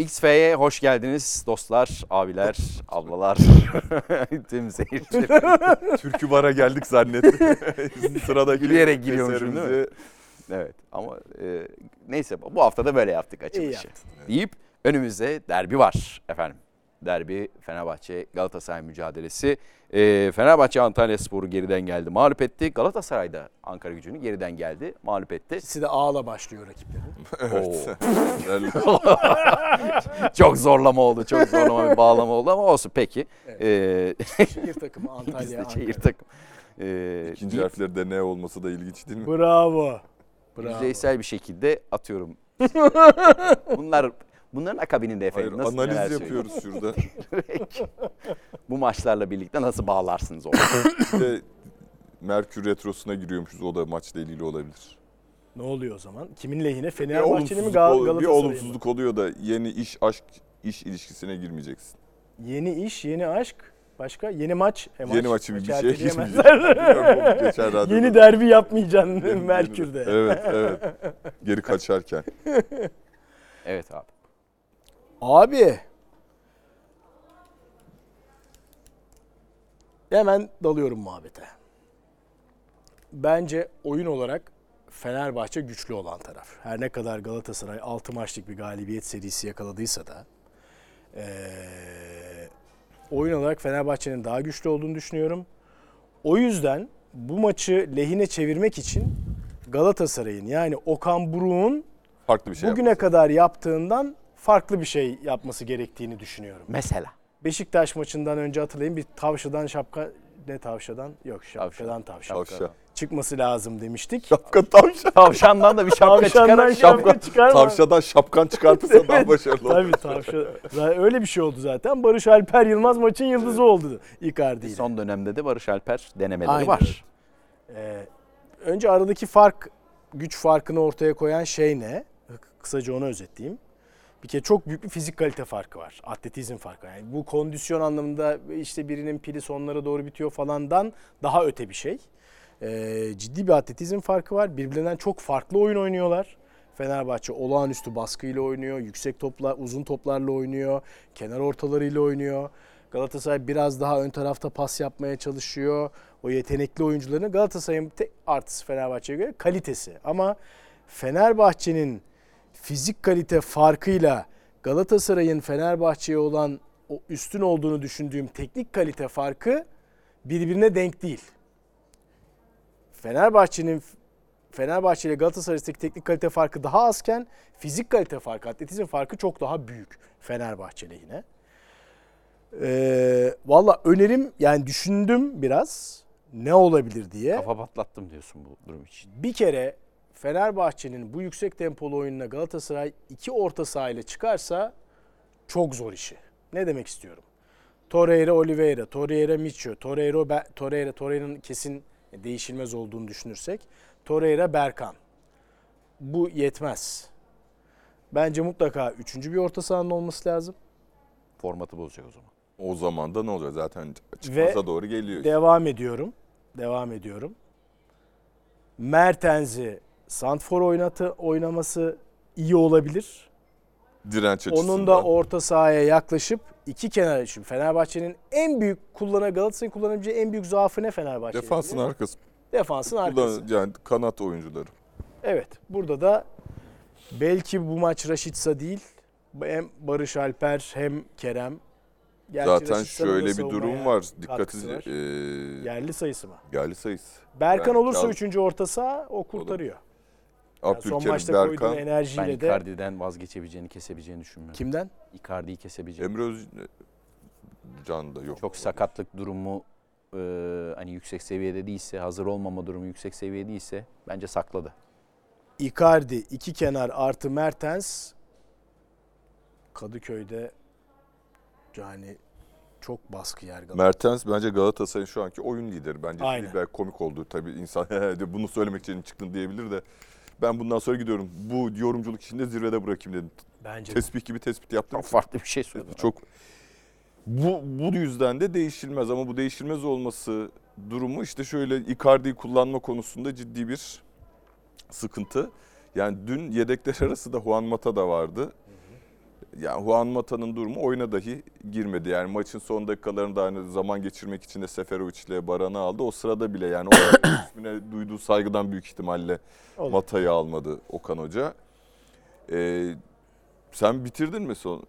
XF'ye hoş geldiniz dostlar, abiler, ablalar, tüm seyirciler. Türkü bara geldik zannettim. Sıradaki Gülüyerek giriyormuşum, değil mi? Evet ama e, neyse bu hafta da böyle yaptık açılışı. yaptın. Deyip önümüzde derbi var efendim. Derbi Fenerbahçe Galatasaray mücadelesi. E, Fenerbahçe Antalya Sporu geriden geldi mağlup etti. Galatasaray da Ankara gücünü geriden geldi mağlup etti. İkisi de ağla başlıyor rakipleri. Evet. Çok zorlama oldu çok zorlama bir bağlama oldu ama olsun peki. E, Şehir takımı Antalya. de şehir Ankara. takım. E, İkinci deyip harfleri de ne olması da ilginç değil mi? Bravo. Bravo. yüzeysel bir şekilde atıyorum. Bunlar bunların akabininde efendim Hayır, nasıl analiz yapıyoruz şurada. Bu maçlarla birlikte nasıl bağlarsınız onu? Bir de Merkür Retrosu'na giriyormuşuz. O da maçla ilgili olabilir. Ne oluyor o zaman? Kimin lehine? Bir Fenerbahçe'nin mi olumsuzluk, Gal- bir Galatasaray'ın mı? olumsuzluk oluyor da yeni iş, aşk, iş ilişkisine girmeyeceksin. Yeni iş, yeni aşk. Başka? Yeni maç. E, maç Yeni maçı bir, bir şey radyoda. Yeni derbi yapmayacaksın Yeni- yeni- Merkür'de. Evet, evet. Geri kaçarken. evet abi. Abi. Hemen dalıyorum muhabbete. Bence oyun olarak Fenerbahçe güçlü olan taraf. Her ne kadar Galatasaray 6 maçlık bir galibiyet serisi yakaladıysa da eee, oyun olarak Fenerbahçe'nin daha güçlü olduğunu düşünüyorum. O yüzden bu maçı lehine çevirmek için Galatasaray'ın yani Okan Buruk'un Farklı bir şey bugüne kadar yaptığından farklı bir şey yapması gerektiğini düşünüyorum. Mesela. Beşiktaş maçından önce hatırlayın bir tavşadan şapka ne tavşadan? Yok şapkadan tavşan. Tavşan. Çıkması lazım demiştik. Şapka tavşan. Tavşandan da bir şapka Tavşandan çıkarak şapka çıkarma. Tavşadan şapkan çıkartırsa daha başarılı olur. Tabii tavşan. Zaten Öyle bir şey oldu zaten. Barış Alper Yılmaz maçın yıldızı oldu Icardi ile. Son dönemde de Barış Alper denemeleri Aynen var. Ee, önce aradaki fark, güç farkını ortaya koyan şey ne? Kısaca onu özetleyeyim. Bir kere çok büyük bir fizik kalite farkı var. Atletizm farkı. Yani bu kondisyon anlamında işte birinin pili sonlara doğru bitiyor falandan daha öte bir şey. Ee, ciddi bir atletizm farkı var. Birbirinden çok farklı oyun oynuyorlar. Fenerbahçe olağanüstü baskıyla oynuyor. Yüksek toplar, uzun toplarla oynuyor. Kenar ortalarıyla oynuyor. Galatasaray biraz daha ön tarafta pas yapmaya çalışıyor. O yetenekli oyuncuların Galatasaray'ın tek artısı Fenerbahçe'ye göre kalitesi. Ama Fenerbahçe'nin fizik kalite farkıyla Galatasaray'ın Fenerbahçe'ye olan o üstün olduğunu düşündüğüm teknik kalite farkı birbirine denk değil. Fenerbahçe'nin Fenerbahçe ile Galatasaray arasındaki teknik kalite farkı daha azken fizik kalite farkı, atletizm farkı çok daha büyük Fenerbahçe lehine. Ee, Valla önerim yani düşündüm biraz ne olabilir diye. Kafa patlattım diyorsun bu durum için. Bir kere Fenerbahçe'nin bu yüksek tempolu oyununa Galatasaray iki orta sahayla çıkarsa çok zor işi. Ne demek istiyorum? Torreira, Oliveira, Torreira, Micho, Torreira, Be- Torreira, Torreira'nın kesin değişilmez olduğunu düşünürsek. Torreira, Berkan. Bu yetmez. Bence mutlaka üçüncü bir orta sahanın olması lazım. Formatı bozacak o zaman. O zaman da ne oluyor zaten çıkmaza doğru geliyor. işte. Devam ediyorum. Devam ediyorum. Mertens'i Santfor oynatı oynaması iyi olabilir. Direnç açısından. Onun da orta sahaya yaklaşıp iki kenar için Fenerbahçe'nin en büyük kullanan Galatasaray'ın kullanabileceği en büyük zaafı ne Fenerbahçe'nin? Defansın arkası. Defansın arkası. yani kanat oyuncuları. Evet. Burada da belki bu maç Raşitsa değil hem Barış Alper hem Kerem. Gerçi Zaten şöyle bir durum var. Dikkati var. eee Yerli sayısı mı? yerli sayısı. Berkan Yani olursa Kal- üçüncü orta saha o kurtarıyor. Yani son Abdülkerim, maçta koyduğun Berkan, Ben enerjiyle de Icardi'den vazgeçebileceğini, kesebileceğini düşünmüyorum. kimden? Icardi'yi kesebileceğini. Emre Öz... Can da yok. Çok sakatlık durumu e, hani yüksek seviyede değilse, hazır olmama durumu yüksek seviyede değilse bence sakladı. Icardi, iki kenar artı Mertens Kadıköy'de yani çok baskı yer Galatasaray. Mertens bence Galatasaray'ın şu anki oyun lideri. Bence Aynen. komik oldu. Tabii insan de bunu söylemek için çıktın diyebilir de. Ben bundan sonra gidiyorum. Bu yorumculuk işinde zirvede bırakayım dedim. Bence de. Tespih gibi tespit yaptım. Çok farklı bir şey söyledin. Çok bu bu yüzden de değişilmez ama bu değişilmez olması durumu işte şöyle Icardi'yi kullanma konusunda ciddi bir sıkıntı. Yani dün yedekler arasında Juan Mata da vardı. Yani Juan Mata'nın durumu oyuna dahi girmedi. Yani maçın son dakikalarında hani zaman geçirmek için de Seferovic ile Baran'ı aldı. O sırada bile yani o ismine duyduğu saygıdan büyük ihtimalle Olur. Mata'yı almadı Okan Hoca. Ee, sen bitirdin mi son?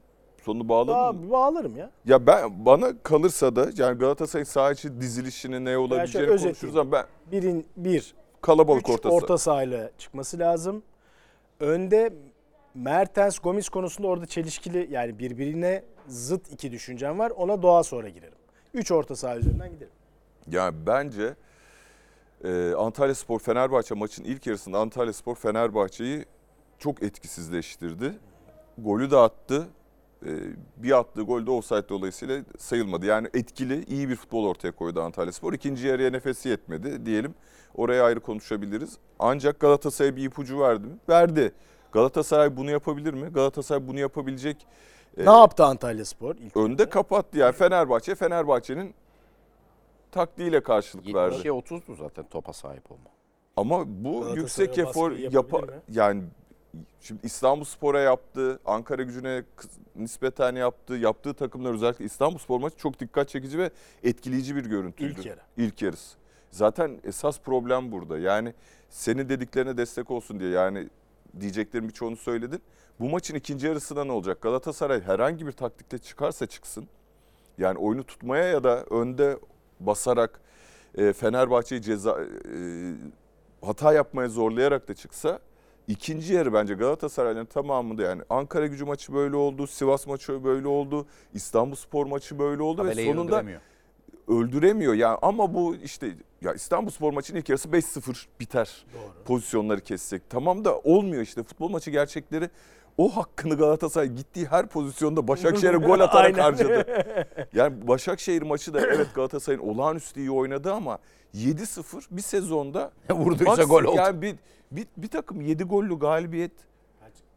Sonunu bağladın mı? Ba- bağlarım ya. Ya ben bana kalırsa da yani Galatasaray'ın saha içi dizilişini ne olabileceğini şöyle konuşuruz ama ben Birin, bir, kalabalık üç orta saha. orta sahayla çıkması lazım. Önde Mertens, Gomis konusunda orada çelişkili yani birbirine zıt iki düşüncem var. Ona doğa sonra girerim. Üç orta saha üzerinden giderim. Yani bence e, Antalya Spor Fenerbahçe maçın ilk yarısında Antalya Spor Fenerbahçe'yi çok etkisizleştirdi. Golü de attı. E, bir attığı gol de offside dolayısıyla sayılmadı. Yani etkili, iyi bir futbol ortaya koydu Antalya Spor. İkinci yarıya nefesi yetmedi diyelim. Oraya ayrı konuşabiliriz. Ancak Galatasaray'a bir ipucu verdi mi? Verdi. Galatasaray bunu yapabilir mi? Galatasaray bunu yapabilecek e, Ne yaptı Antalya Spor? İlk önde kapattı. Yani Fenerbahçe, Fenerbahçe'nin taktiğiyle karşılık verdi. 70'e 30'du zaten topa sahip olma. Ama bu yüksek efor yapa yani şimdi İstanbul Spor'a yaptı, Ankara Gücü'ne nispeten yaptı. Yaptığı takımlar özellikle İstanbul Spor maçı çok dikkat çekici ve etkileyici bir görüntüydü. İlk yarı. İlk yarısı. Zaten esas problem burada. Yani senin dediklerine destek olsun diye yani diyeceklerim birçoğunu söyledin. Bu maçın ikinci yarısında ne olacak? Galatasaray herhangi bir taktikte çıkarsa çıksın. Yani oyunu tutmaya ya da önde basarak e, Fenerbahçe'yi ceza e, hata yapmaya zorlayarak da çıksa ikinci yarı bence Galatasaray'ın tamamında yani Ankara Gücü maçı böyle oldu, Sivas maçı böyle oldu, İstanbul Spor maçı böyle oldu ve Tabeleyi sonunda öldüremiyor. Yani ama bu işte ya İstanbul Spor maçının ilk yarısı 5-0 biter. Doğru. Pozisyonları kessek. Tamam da olmuyor işte futbol maçı gerçekleri o hakkını Galatasaray gittiği her pozisyonda Başakşehir'e gol atarak harcadı. Yani Başakşehir maçı da evet Galatasaray'ın olağanüstü iyi oynadı ama 7-0 bir sezonda Vurduysa gol oldu. Yani bir, bir, bir takım 7 gollü galibiyet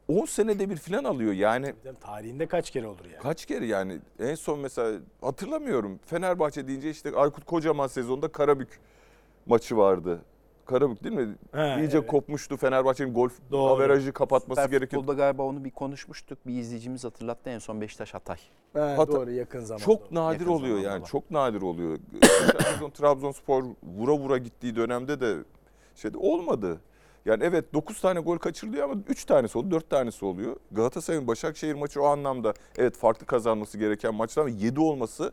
10 senede bir falan alıyor. Yani Tarihinde kaç kere olur yani? Kaç kere yani en son mesela hatırlamıyorum. Fenerbahçe deyince işte Aykut Kocaman sezonda Karabük maçı vardı. Karabük değil mi? Ha, İyice evet. kopmuştu. Fenerbahçe'nin gol Doğru. averajı kapatması Süper gerekiyor. Futbolda galiba onu bir konuşmuştuk. Bir izleyicimiz hatırlattı en son Beşiktaş Hatay. Ha, Hata- doğru yakın zamanda. Çok oldu. nadir Yakın oluyor yani. olan. Çok nadir oluyor. Geçen sezon Trabzonspor vura vura gittiği dönemde de şeyde olmadı. Yani evet 9 tane gol kaçırılıyor ama 3 tanesi oldu, 4 tanesi oluyor. Galatasaray'ın Başakşehir maçı o anlamda evet farklı kazanması gereken maçlar ama 7 olması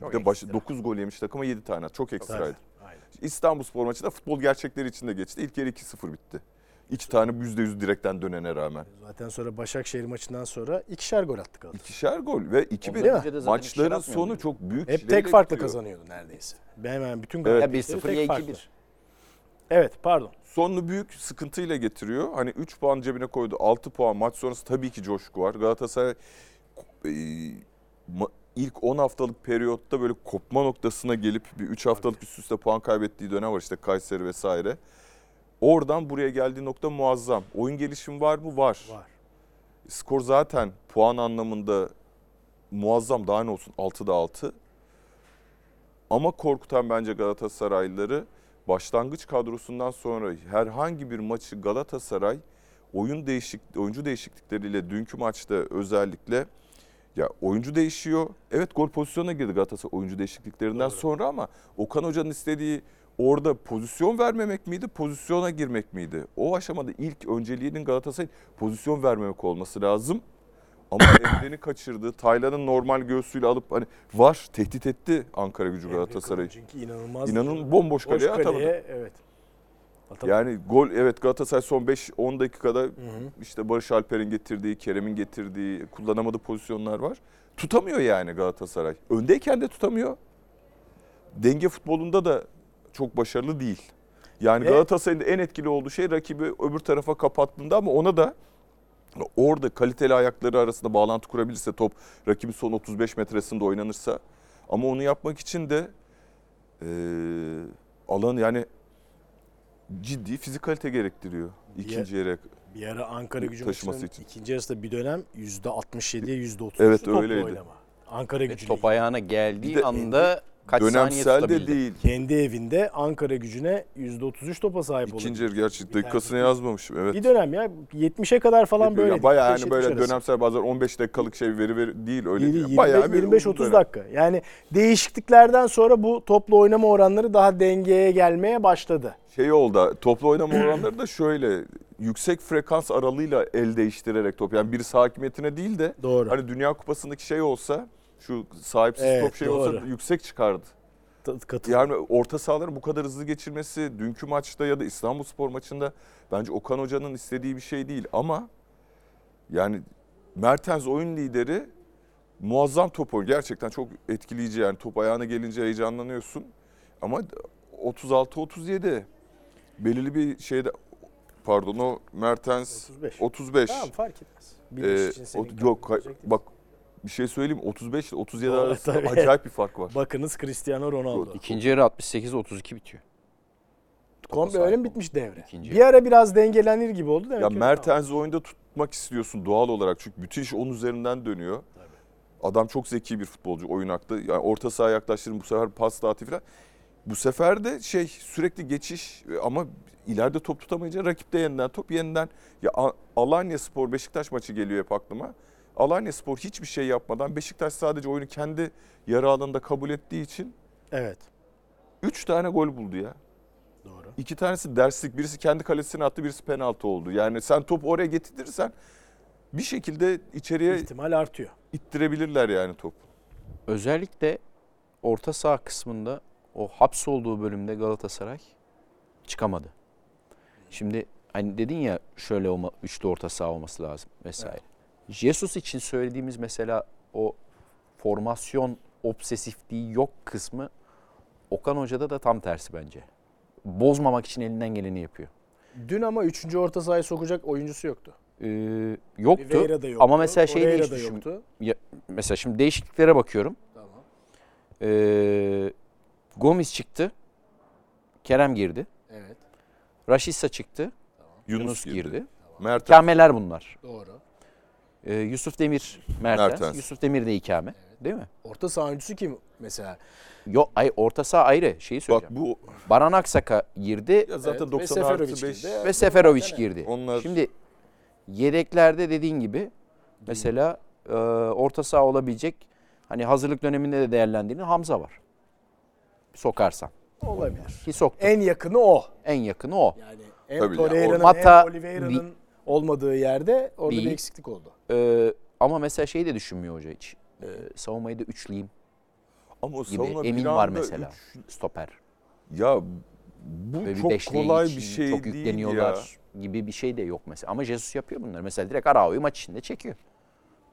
Çok bir de baş, ekstra. 9 gol yemiş takıma 7 tane. Çok ekstraydı. İstanbul Spor maçı da futbol gerçekleri içinde geçti. İlk yarı 2-0 bitti. İki tane %100 direkten dönene rağmen. Zaten sonra Başakşehir maçından sonra ikişer gol attık Galatasaray. İkişer gol ve iki Değil mi? Önce de zaten maçların ikişer atmıyor sonu muydu? çok büyük Hep tek farkla bitiyor. kazanıyordu neredeyse. Hemen bütün Evet. Ya galibiyetleri 1-0 ya tek farkla. 2-1. Evet pardon. Sonunu büyük sıkıntıyla getiriyor. Hani 3 puan cebine koydu. 6 puan maç sonrası tabii ki coşku var. Galatasaray e, ilk 10 haftalık periyotta böyle kopma noktasına gelip bir 3 haftalık üst üste puan kaybettiği dönem var işte Kayseri vesaire. Oradan buraya geldiği nokta muazzam. Oyun gelişimi var mı? Var. Var. Skor zaten puan anlamında muazzam daha ne olsun 6'da 6. Ama korkutan bence Galatasaraylıları başlangıç kadrosundan sonra herhangi bir maçı Galatasaray oyun değişik oyuncu değişiklikleriyle dünkü maçta özellikle ya oyuncu değişiyor. Evet gol pozisyonuna girdi Galatasaray oyuncu değişikliklerinden Doğru. sonra ama Okan Hoca'nın istediği orada pozisyon vermemek miydi, pozisyona girmek miydi? O aşamada ilk önceliğinin Galatasaray'ın pozisyon vermemek olması lazım. Ama Emre'ni kaçırdı. Taylan'ın normal göğsüyle alıp hani var tehdit etti Ankara gücü Galatasaray'ı. Çünkü inanılmaz. İnanın bomboş Boş kaleye atamadı. kaleye, evet. Atamadı. Yani gol evet Galatasaray son 5-10 dakikada Hı hı. işte Barış Alper'in getirdiği, Kerem'in getirdiği kullanamadığı pozisyonlar var. Tutamıyor yani Galatasaray. Öndeyken de tutamıyor. Denge futbolunda da çok başarılı değil. Yani Galatasaray'ın en etkili olduğu şey rakibi öbür tarafa kapattığında ama ona da orada kaliteli ayakları arasında bağlantı kurabilirse top rakibin son 35 metresinde oynanırsa ama onu yapmak için de eee alan yani ciddi fizikalite gerektiriyor ikinci yere. Bir ara Ankara gücü Taşıması için. ikinci yarısında bir dönem %67'ye %30 Evet, toplu öyleydi. oynama. Ankara gücü. top ayağına geldiği Bir de anda kaç Dönemsel de değil. Kendi evinde Ankara gücüne %33 topa sahip oldu. İkinci yarı gerçi dakikasını yazmamışım. Evet. Bir dönem ya 70'e kadar falan böyle. Ya Bayağı yani böyle dönemsel bazen 15 dakikalık şey veri veri değil öyle. Değil, değil. 25, Bayağı bir 25 uzun 30 dönem. dakika. Yani değişikliklerden sonra bu toplu oynama oranları daha dengeye gelmeye başladı. Şey oldu toplu oynama oranları da şöyle yüksek frekans aralığıyla el değiştirerek top. Yani birisi hakimiyetine değil de Doğru. hani Dünya Kupası'ndaki şey olsa şu sahipsiz Evet, top şey olsa doğru. yüksek çıkardı. Katıl- Yani orta sahaları bu kadar hızlı geçirmesi dünkü maçta ya da İstanbul Spor maçında bence Okan Hoca'nın istediği bir şey değil ama yani Mertens oyun lideri muazzam top oynuyor. Gerçekten çok etkileyici yani top ayağına gelince heyecanlanıyorsun. Ama 36-37 belirli bir şeyde pardon o Mertens 35. 35. Tamam fark etmez. Ee, o- yok bak bir şey söyleyeyim mi? 35 ile 37 Doğru, arasında tabii. acayip bir fark var. Bakınız Cristiano Ronaldo. İkinci yarı 68-32 bitiyor. Sahip öyle mi bitmiş devre? İkinci. Bir ara biraz dengelenir gibi oldu demek Ya ki. Mertens'i oyunda tutmak istiyorsun doğal olarak çünkü bütün iş onun üzerinden dönüyor. Adam çok zeki bir futbolcu oyun aklı. Yani orta sahaya yaklaştırın bu sefer pas dağıtı falan. Bu sefer de şey sürekli geçiş ama ileride top tutamayınca rakipte yeniden top yeniden. Ya Alanya Spor Beşiktaş maçı geliyor hep aklıma. Alanya Spor hiçbir şey yapmadan Beşiktaş sadece oyunu kendi yarı alanında kabul ettiği için Evet. 3 tane gol buldu ya. Doğru. İki tanesi derslik. Birisi kendi kalesine attı, birisi penaltı oldu. Yani sen topu oraya getirirsen bir şekilde içeriye İhtimal artıyor. ittirebilirler yani topu. Özellikle orta saha kısmında o hapsolduğu bölümde Galatasaray çıkamadı. Şimdi hani dedin ya şöyle olma, üçlü orta saha olması lazım vesaire. Jesus için söylediğimiz mesela o formasyon obsesifliği yok kısmı Okan Hoca'da da tam tersi bence. Bozmamak için elinden geleni yapıyor. Dün ama 3. orta sahaya sokacak oyuncusu yoktu. Ee, yoktu. Yoktu. Ama mesela şey Torreira değişti yoktu. Ya, mesela şimdi değişikliklere bakıyorum. Tamam. Ee, Gomis çıktı. Kerem girdi. Evet. Raşitsa çıktı. Yunus, Yunus, girdi. girdi. Mertens. İkameler bunlar. Doğru. Ee, Yusuf Demir Mertens. Mertens. Yusuf Demir de ikame. Değil mi? Orta saha oyuncusu kim mesela? Yok ay orta saha ayrı. Şeyi Bak söyleyeceğim. bu Baran Aksaka girdi ya zaten Evet, ve 90 Seferovic artı 5. girdi. ve Seferovic girdi. Onlar Şimdi yedeklerde dediğin gibi mesela e, orta saha olabilecek hani hazırlık döneminde de değerlendiğin Hamza var. Sokarsan. Olabilir. Ki soktu. En yakını o. En yakını o. Yani hem Tabii Torreira'nın Mata hem Oliveira'nın olmadığı yerde orada Değil. bir eksiklik oldu. Ee, ama mesela şeyi de düşünmüyor hoca hiç. Ee, savunmayı da üçleyeyim ama o gibi. savunma Emin bir var anda mesela. üç- Stoper. ya bu Böyle çok beşliğe kolay için bir şey Çok değil yükleniyorlar gibi bir şey de yok mesela. Ama Jesus yapıyor bunları. Mesela direkt Arao'yu maç içinde çekiyor.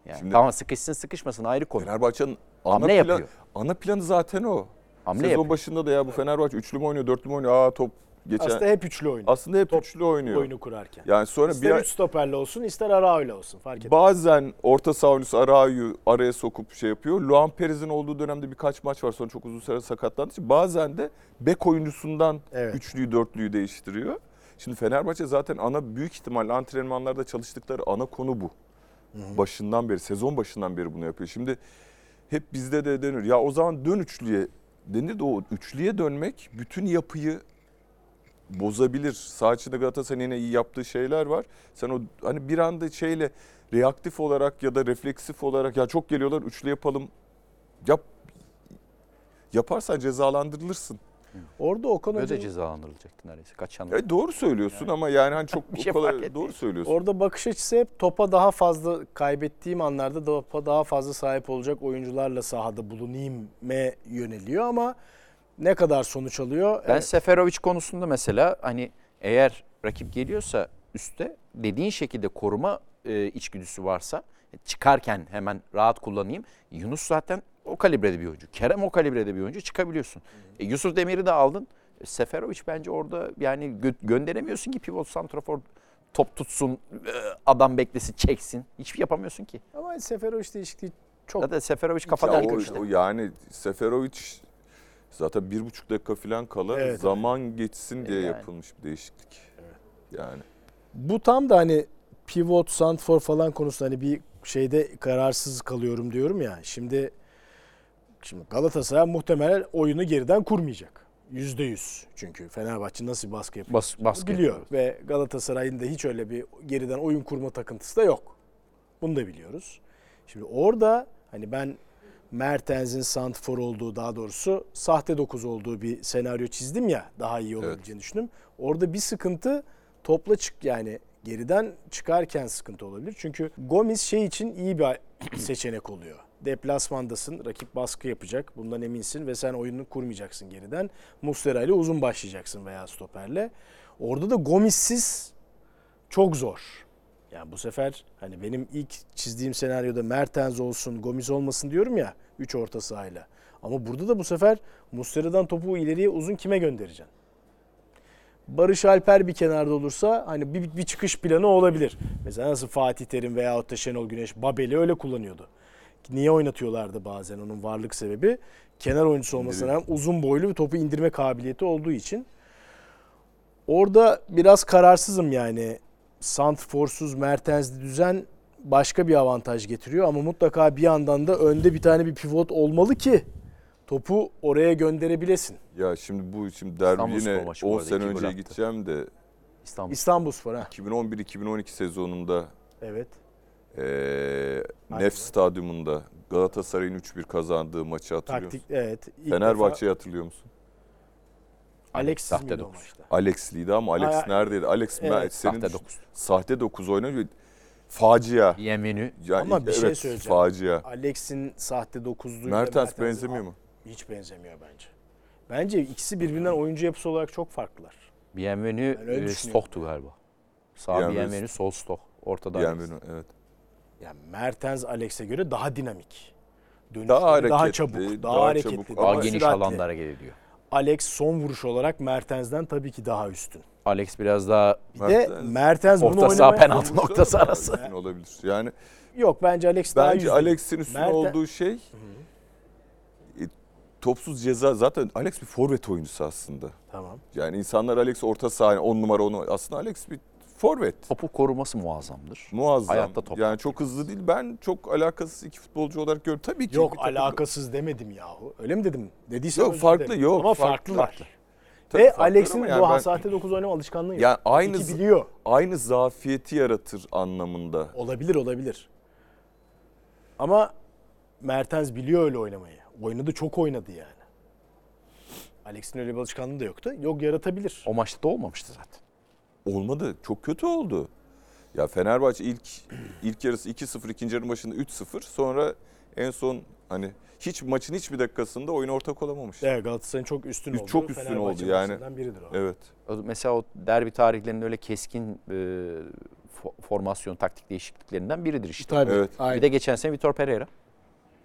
Yani Şimdi- tamam sıkışsın sıkışmasın ayrı ya. konu. Fenerbahçe'nin ana, Hamle plan, yapıyor. ana planı zaten o. Hamle Sezon yapıyor. başında da ya bu Fenerbahçe üçlü mü oynuyor, dörtlü mü oynuyor? Aa top geçen. Aslında Aslında, hep üçlü oynuyor. hep Top üçlü oynuyor. Oyunu kurarken. Yani sonra bir ister ay- üç stoperle olsun ister Arao'yla olsun fark etmez. bazen orta saha oyuncusu Arao'yu araya sokup şey yapıyor. Luan Perez'in olduğu dönemde birkaç maç var sonra çok uzun süre sakatlandığı için bazen de bek oyuncusundan Evet. üçlüyü dörtlüyü değiştiriyor. Şimdi Fenerbahçe zaten ana büyük ihtimalle antrenmanlarda çalıştıkları ana konu bu. Başından beri, sezon başından beri bunu yapıyor. Şimdi hep bizde de denir. Ya o zaman dön üçlüye denir de o üçlüye dönmek bütün yapıyı bozabilir. Sağ içinde Galatasaray'ın yine iyi yaptığı şeyler var. Sen o hani bir anda şeyle reaktif olarak ya da refleksif olarak ya çok geliyorlar üçlü yapalım. Yap yaparsan cezalandırılırsın. Orada Okan Böyle de Hoca'nın cezalandırılacaktı neredeyse. Kaç yanlı. E doğru söylüyorsun ama yani hani çok şey etmiyor. doğru söylüyorsun. orada bakış açısı hep topa daha fazla kaybettiğim anlarda topa daha fazla sahip olacak oyuncularla sahada bulunayım me yöneliyor ama ne kadar sonuç alıyor? Ben Evet. Seferovic konusunda mesela hani eğer rakip geliyorsa üste dediğin şekilde koruma e, içgüdüsü varsa çıkarken hemen rahat kullanayım. Yunus zaten o kalibrede bir oyuncu. Kerem o kalibrede bir oyuncu çıkabiliyorsun. E, Yusuf Demir'i de aldın. E, Seferovic bence orada yani gö- gönderemiyorsun ki pivot santrafor top tutsun, e, adam beklesin, çeksin. Hiçbir yapamıyorsun ki. Ama Seferovic değişikliği çok Zaten Seferovic kafa Ya o, köşede. o yani Seferovic zaten bir buçuk dakika falan kala Evet. zaman geçsin diye Yani. yapılmış bir değişiklik. Yani Bu tam da hani pivot, santfor falan konusunda hani bir şeyde kararsız kalıyorum diyorum ya. Şimdi Şimdi Galatasaray muhtemelen oyunu geriden kurmayacak. Yüzde yüz. Çünkü Fenerbahçe nasıl bir baskı yapıyor Bas, baskı biliyor. Ve Galatasaray'ın da hiç öyle bir geriden oyun kurma takıntısı da yok. Bunu da biliyoruz. Şimdi orada hani ben Mertens'in santfor olduğu daha doğrusu sahte 9 olduğu bir senaryo çizdim ya daha iyi olabileceğini düşündüm. Orada bir sıkıntı topla çık yani geriden çıkarken sıkıntı olabilir. Çünkü Gomis şey için iyi bir seçenek oluyor. Deplasmandasın, rakip baskı yapacak. Bundan eminsin ve sen oyunu kurmayacaksın geriden. Muslera ile uzun başlayacaksın veya stoperle. Orada da Gomis'siz çok zor. Yani bu sefer hani benim ilk çizdiğim senaryoda Mertens olsun, Gomis olmasın diyorum ya 3 orta sahayla. Ama burada da bu sefer Muslera'dan topu ileriye uzun kime göndereceksin? Barış Alper bir kenarda olursa hani bir, bir çıkış planı olabilir. Mesela nasıl Fatih Terim veyahut da Şenol Güneş Babel'i öyle kullanıyordu. Niye oynatıyorlardı bazen onun varlık sebebi? Kenar oyuncusu olmasına rağmen uzun boylu ve topu indirme kabiliyeti olduğu için. Orada biraz kararsızım yani. Santforsuz Mertens'li düzen başka bir avantaj getiriyor ama mutlaka bir yandan da önde bir tane bir pivot olmalı ki topu oraya gönderebilesin. Ya şimdi bu şimdi derbi yine maçı bu 10 arada, sene iki gol önce attı. gideceğim de İstanbul. İstanbulspor ha. 2011-2012 sezonunda Evet. eee Aynen. Nef Stadyumunda Galatasaray'ın 3-1 kazandığı maçı hatırlıyor musun? Taktik evet. İlk Fenerbahçe'yi hatırlıyor musun? Alexis Sahte miydi o dokuz. maçta? Alex'liydi ama Alex Ay- neredeydi? Alex Evet, ben- senin Sahte düş- 9. sahte 9 oynuyor. Facia. Yemenü. Ya, Ama bir şey evet, söyleyeceğim. Facia. Alex'in sahte dokuzluğuyla Mertens Mertens'in- benzemiyor mu? Hiç benzemiyor bence. Bence ikisi birbirinden oyuncu yapısı olarak çok farklılar. Bienvenu öyle e. Stok'tu galiba. Sağ Bienvenu- sol Stok. Ortada Alex. Bienvenu, evet. Yani Mertens Alex'e göre daha dinamik. Dönüşleri Daha daha, hareketli, çabuk, daha, daha hareketli, çabuk daha, Daha geniş süratli. alanda hareket ediyor. Alex son vuruş olarak Mertens'den tabii ki daha üstün. Alex biraz daha Bir de Mertens- Mertens bunu Orta saha penaltı noktası arası. üstün olabilir. Yani Yok bence Alex daha bence. Alex'in üstün Merten- olduğu şey e, topsuz ceza. Zaten Alex bir forvet oyuncusu aslında. Tamam. Yani insanlar Alex orta saha 10 numara onu aslında Alex bir forvet. Topu koruması muazzamdır. Muazzam. Hayatta top yani çok hızlı değil. Ben çok alakasız iki futbolcu olarak görüyorum. Tabii ki Yok alakasız demedim yahu. Öyle mi dedim? Dediysem Yok, farklı, dilerim. yok, Ama farklı. farklılar. Tabii Ve farklı Alex'in bu yani ben- sahte 9 oynama alışkanlığı yok. Yani aynı İki biliyor. aynı zafiyeti yaratır anlamında. Olabilir olabilir. Ama Mertens biliyor öyle oynamayı. Oynadı çok oynadı yani. Alex'in öyle bir alışkanlığı da yoktu. Yok yaratabilir. O maçta da olmamıştı zaten. Olmadı. Çok kötü oldu. Ya Fenerbahçe ilk ilk yarısı 2-0, ikinci yarı başında 3-0. Sonra en son hani hiç maçın hiçbir dakikasında oyuna ortak olamamış. Evet Galatasaray'ın çok üstün Çok oldu. üstün Fenerbahçe oldu yani. biridir o. Evet. O- Mesela o derbi tarihlerinde öyle keskin e, fo- formasyon, taktik değişikliklerinden biridir işte. Tabii. Evet. Aynen. Bir de geçen sene Vitor Pereira.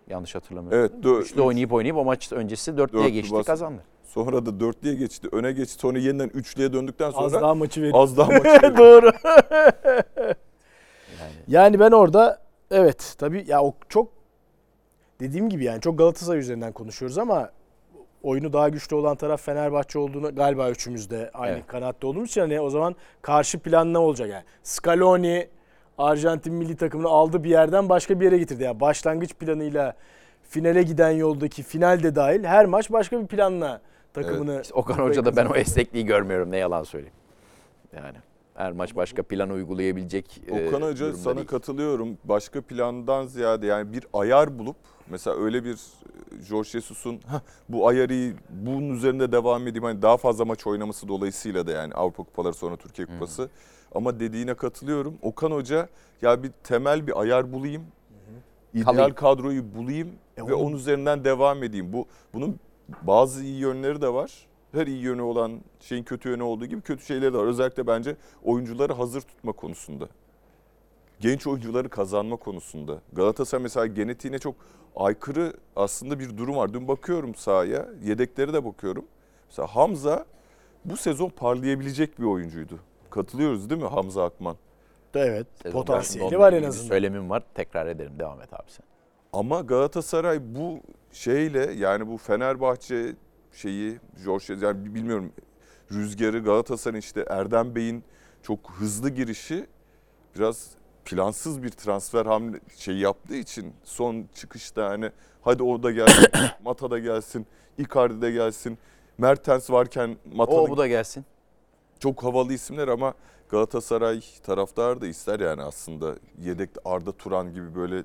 Yanlış hatırlamıyorum. Evet. dö- Üçlü oynayıp oynayıp o maç öncesi dörtlüye Dörtlü geçti bas- kazandı. Sonra da dörtlüye geçti. Öne geçti. Sonra yeniden üçlüye döndükten sonra Az daha maçı veriyor. az daha maçı veriyor. Doğru. Yani Yani ben orada evet tabii ya o çok dediğim gibi yani çok Galatasaray üzerinden konuşuyoruz ama oyunu daha güçlü olan taraf Fenerbahçe olduğunu galiba üçümüz de aynı Evet. kanatta olduğumuz için hani o zaman karşı plan ne olacak yani? Scaloni Arjantin milli takımını aldı bir yerden başka bir yere getirdi. Yani başlangıç planıyla finale giden yoldaki final de dahil her maç başka bir planla takımını işte Okan Hoca'da ben o esnekliği görmüyorum ne yalan söyleyeyim. Yani her maç başka plan uygulayabilecek e, Okan Hoca sana değil. katılıyorum. Başka plandan ziyade yani bir ayar bulup mesela öyle bir e, Jorge Jesus'un "Hah, bu ayarı bunun üzerinde devam edeyim hani daha fazla maç oynaması dolayısıyla da yani Avrupa Kupaları sonra Türkiye Kupası. Ama dediğine katılıyorum. Okan Hoca ya bir temel bir ayar bulayım. ideal Kalayım. kadroyu bulayım E ve onu- onun üzerinden devam edeyim. Bu bunun bazı iyi yönleri de var. Her iyi yönü olan şeyin kötü yönü olduğu gibi kötü şeyleri de var. Özellikle bence oyuncuları hazır tutma konusunda genç oyuncuları kazanma konusunda. Galatasaray mesela genetiğine çok aykırı aslında bir durum var. Dün bakıyorum sahaya, yedekleri de bakıyorum. Mesela Hamza bu sezon parlayabilecek bir oyuncuydu. Katılıyoruz değil mi Hamza Akman? evet Sezon potansiyeli başında var onunla en ilgili bir azından. Söylemim var. Tekrar ederim. Devam et abi sen. Ama Galatasaray bu şeyle yani bu Fenerbahçe şeyi Jorge yani bilmiyorum rüzgarı Galatasaray'ın işte Erdem Bey'in çok hızlı girişi biraz plansız bir transfer hamle şey yaptığı için son çıkışta hani hadi o da gelsin, Mata da gelsin, Icardi de gelsin. Mertens varken Mata'nın O bu da gelsin. çok havalı isimler ama Galatasaray taraftarı da ister yani aslında yedek Arda Turan gibi böyle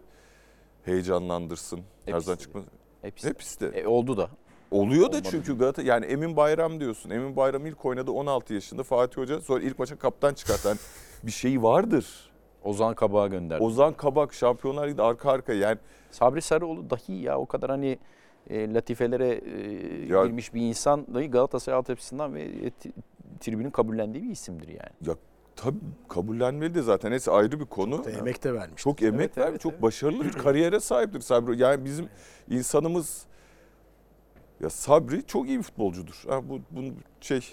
heyecanlandırsın. Hepsi de. çıkmaz. Hepsi. Hep iste. E, oldu da. Oluyor da Olmadı. çünkü Galatasaray yani Emin Bayram diyorsun. Emin Bayram ilk oynadı 16 yaşında Fatih Hoca sonra ilk maça kaptan çıkartan bir şey vardır. Ozan Kabak'a gönderdi. Ozan Kabak Şampiyonlar Ligi'de arka arka yani Sabri Sarıoğlu dahi ya o kadar hani e, latifelere e, Ya- girmiş bir insan dahi Galatasaray altyapısından ve e, tribünün kabullendiği bir isimdir yani. ya tabii kabullenmeli de zaten neyse ayrı bir konu. Emek de vermiş. Çok emek Evet, vermiş, evet, çok evet. başarılı bir kariyere sahiptir Sabri. Yani bizim insanımız ya Sabri çok iyi bir futbolcudur. Ha, bu bunu şey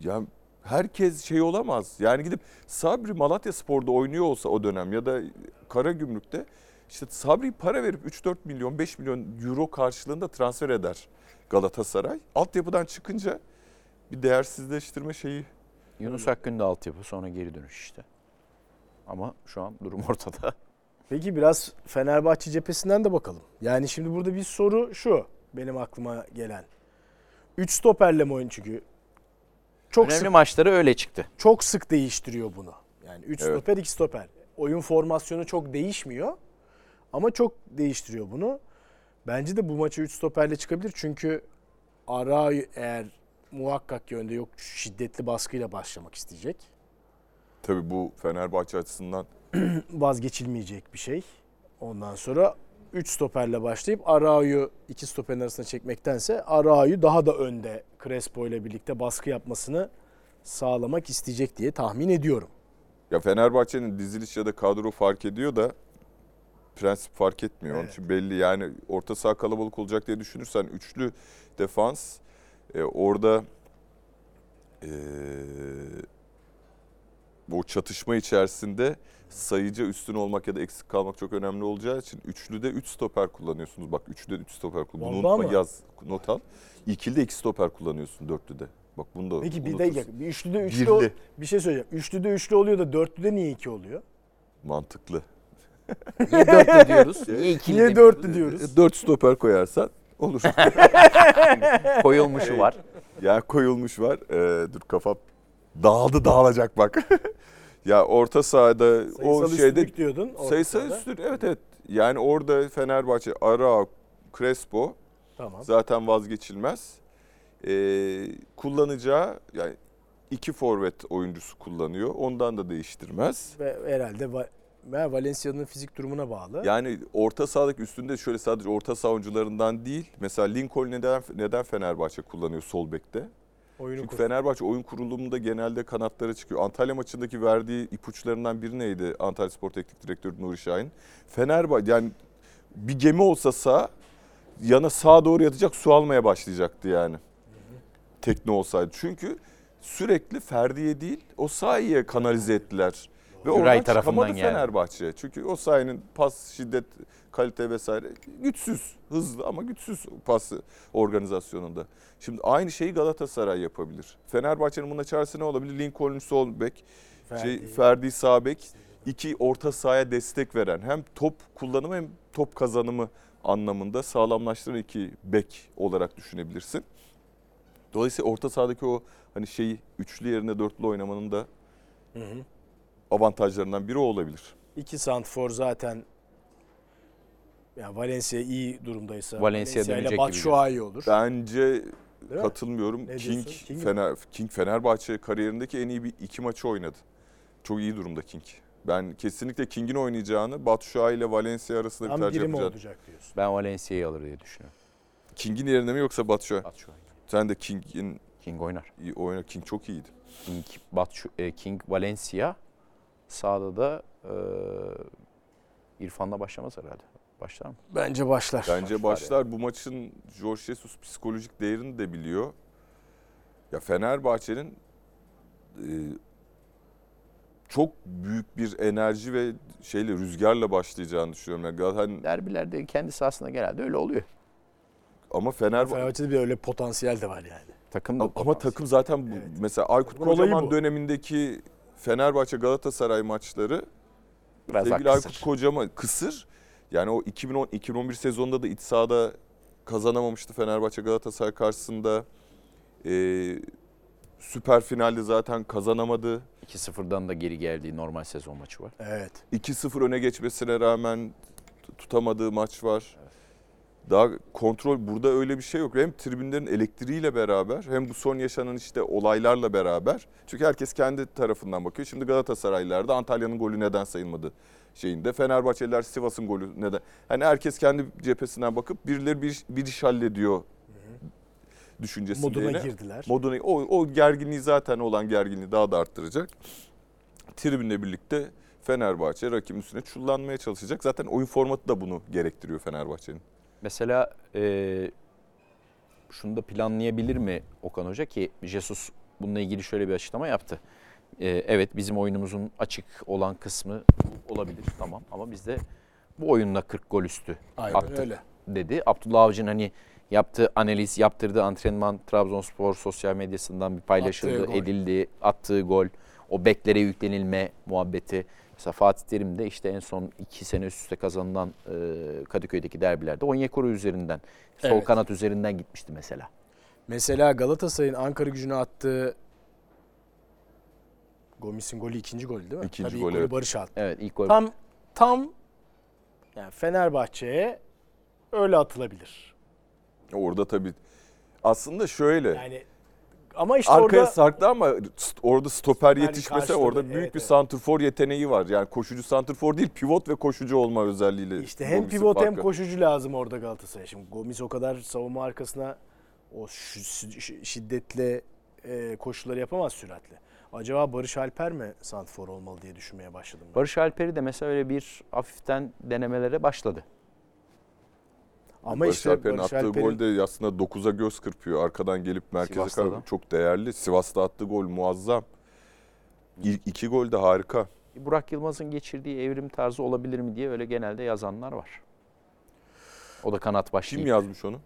ya herkes şey olamaz. Yani gidip Sabri Malatya Spor'da oynuyor olsa o dönem ya da Karagümrük'te işte Sabri para verip 3-4 milyon 5 milyon euro karşılığında transfer eder Galatasaray. Altyapıdan çıkınca bir değersizleştirme şeyi Yunus Akgün de altyapı sonra geri dönüş işte. Ama şu an durum ortada. Peki biraz Fenerbahçe cephesinden de bakalım. Yani şimdi burada bir soru şu benim aklıma gelen. 3 stoperle mi oyun çünkü? Çok Önemli sık, maçları öyle çıktı. çok sık değiştiriyor bunu. Yani 3 Evet. stoper 2 stoper. Oyun formasyonu çok değişmiyor. Ama çok değiştiriyor bunu. Bence de bu maça 3 stoperle çıkabilir. Çünkü Ara eğer muhakkak yönde yok şiddetli baskıyla başlamak isteyecek. tabii bu Fenerbahçe açısından vazgeçilmeyecek bir şey. Ondan sonra 3 stoperle başlayıp Arao'yu 2 stoperin arasına çekmektense Arao'yu daha da önde Crespo ile birlikte baskı yapmasını sağlamak isteyecek diye tahmin ediyorum. Ya Fenerbahçe'nin diziliş ya da kadro fark ediyor da prensip fark etmiyor. Onun Evet. için belli yani orta saha kalabalık olacak diye düşünürsen üçlü defans e, orada e, bu çatışma içerisinde sayıca üstün olmak ya da eksik kalmak çok önemli olacağı için üçlüde 3 stoper kullanıyorsunuz. Bak üçlüde 3 stoper kullanıyorsun. Bunu unutma mı? yaz not al. İkilide 2 stoper kullanıyorsun dörtlüde. Bak bunu da Peki bir de bir üçlüde üçlü Birli. ol- bir şey söyleyeceğim. Üçlüde üçlü oluyor da dörtlüde niye iki oluyor? Mantıklı. Niye dörtlü diyoruz? Niye ikili Niye demiyoruz? dörtlü diyoruz? 4 stoper koyarsan olur. Koyulmuşu var. ya koyulmuş var. Ee, dur kafam dağıldı dağılacak bak. ya orta sahada o Sayısal şeyde üstlük diyordun. sayısal üstün evet evet. Yani orada Fenerbahçe, Ara, Crespo Tamam. zaten vazgeçilmez. Ee, kullanacağı yani iki forvet oyuncusu kullanıyor. Ondan da değiştirmez. Ve herhalde Valencia'nın fizik durumuna bağlı. Yani orta sahadaki üstünde şöyle sadece orta saha oyuncularından değil. Mesela Lincoln neden neden Fenerbahçe kullanıyor sol bekte? Oyunu Çünkü kur- Fenerbahçe oyun kurulumunda genelde kanatlara çıkıyor. Antalya maçındaki verdiği ipuçlarından biri neydi Antalya Spor Teknik Direktörü Nuri Şahin? Fenerbahçe yani bir gemi olsa sağ yana sağa doğru yatacak su almaya başlayacaktı yani. Tekne olsaydı. Çünkü sürekli Ferdi'ye değil o sahiye kanalize ettiler. Ve Güray tarafından yani. Fenerbahçe. Çünkü o sahiyenin pas, şiddet, kalite vesaire güçsüz. Hızlı ama güçsüz pas organizasyonunda. Şimdi aynı şeyi Galatasaray yapabilir. Fenerbahçe'nin buna çaresi ne olabilir? Lincoln sol bek, Ferdi. şey, Ferdi sağ bek. iki orta sahaya destek veren hem top kullanımı hem top kazanımı anlamında sağlamlaştıran iki bek olarak düşünebilirsin. Dolayısıyla orta sahadaki o hani şeyi üçlü yerine dörtlü oynamanın da Hı hı. Avantajlarından biri o olabilir. İki santfor zaten ya Valencia iyi durumdaysa Valencia ile dönecek gibi Batshuayi olur. Bence Değil katılmıyorum. Ne King? King mi? Fener, King Fenerbahçe kariyerindeki en iyi bir iki maçı oynadı. Çok iyi durumda King. Ben kesinlikle King'in oynayacağını Batshuayi ile Valencia arasında bir tercih yapacağım. olacak diyorsun. Ben Valencia'yı alır diye düşünüyorum. King'in yerine mi yoksa Batshuayi? Batshuayi. Sen de King'in King oynar. iyi oyna. King çok iyiydi. King, Batshu, e, King Valencia. Sağda da e, İrfan'la başlamaz herhalde. Başlar mı? Bence başlar. Bence Başlar başlar. Bu maçın Jorge Jesus psikolojik değerini de biliyor. Ya Fenerbahçe'nin e, çok büyük bir enerji ve şeyle rüzgarla başlayacağını düşünüyorum. Yani Galatasaray- Derbilerde kendi sahasında genelde öyle oluyor. ama Fenerbahçe Fenerbahçe'de bir öyle potansiyel de var yani. Takım da ama potansiyel. takım zaten bu. Mesela Aykut Kocaman dönemindeki Fenerbahçe Galatasaray maçları Biraz Sevgili Aykut kısır. Kocaman kısır. Yani o 2010-2011 sezonunda da iç sahada kazanamamıştı Fenerbahçe Galatasaray karşısında. Ee, süper finalde zaten kazanamadı. 2-0'dan da geri geldiği normal sezon maçı var. Evet. 2-0 öne geçmesine rağmen tutamadığı maç var. Daha kontrol burada öyle bir şey yok. Hem tribünlerin elektriğiyle beraber hem bu son yaşanan işte olaylarla beraber. Çünkü herkes kendi tarafından bakıyor. Şimdi Galatasaraylılar da Antalya'nın golü neden sayılmadı şeyinde. Fenerbahçeliler Sivas'ın golü neden. Hani herkes kendi cephesinden bakıp birileri bir, bir iş hallediyor düşüncesinde. Moduna girdiler. Moduna, o, o gerginliği zaten olan gerginliği daha da arttıracak. Tribünle birlikte Fenerbahçe rakibin üstüne çullanmaya çalışacak. Zaten oyun formatı da bunu gerektiriyor Fenerbahçe'nin. Mesela e, şunu da planlayabilir mi Okan Hoca ki Jesus bununla ilgili şöyle bir açıklama yaptı. E, evet bizim oyunumuzun açık olan kısmı olabilir tamam ama biz de bu oyunla 40 gol üstü Aynen attık öyle. dedi. Abdullah Avcı'nın hani yaptığı analiz, yaptırdığı antrenman Trabzonspor sosyal medyasından bir paylaşıldı, Attığı edildi, attığı gol, o beklere yüklenilme muhabbeti. Mesela Fatih Terim de işte en son iki sene üst üste kazanılan e, Kadıköy'deki derbilerde Onyekuru üzerinden, sol Evet. kanat üzerinden gitmişti mesela. Mesela Galatasaray'ın Ankara gücüne attığı Gomis'in golü ikinci golü değil mi? İkinci Tabii gol, ilk golü. Barış attı. Evet ilk gol. Tam tam yani Fenerbahçe'ye öyle atılabilir. Orada tabii aslında şöyle Yani ama işte arkaya orada sarktı ama orada stoper Yani yetişmese karşıladı, orada büyük evet, bir evet. santrfor yeteneği var. Yani koşucu santrfor değil pivot ve koşucu olma özelliğiyle. işte hem Gomis'in pivot hem farkı. koşucu lazım orada Galatasaray'a. Şimdi Gomis o kadar savunma arkasına o şiddetle e, koşuları yapamaz süratle. Acaba Barış Alper mi santrfor olmalı diye düşünmeye başladım. Ben. Barış Alper'i de mesela öyle bir hafiften denemelere başladı. Ama Barış işte Alper'in Barış attığı Alper'in gol de aslında 9'a göz kırpıyor. Arkadan gelip merkeze kadar da. çok değerli. Sivas'ta attığı gol muazzam. İlk iki gol de harika. Burak Yılmaz'ın geçirdiği evrim tarzı olabilir mi diye öyle genelde yazanlar var. O da kanat baş Kim yazmış onu?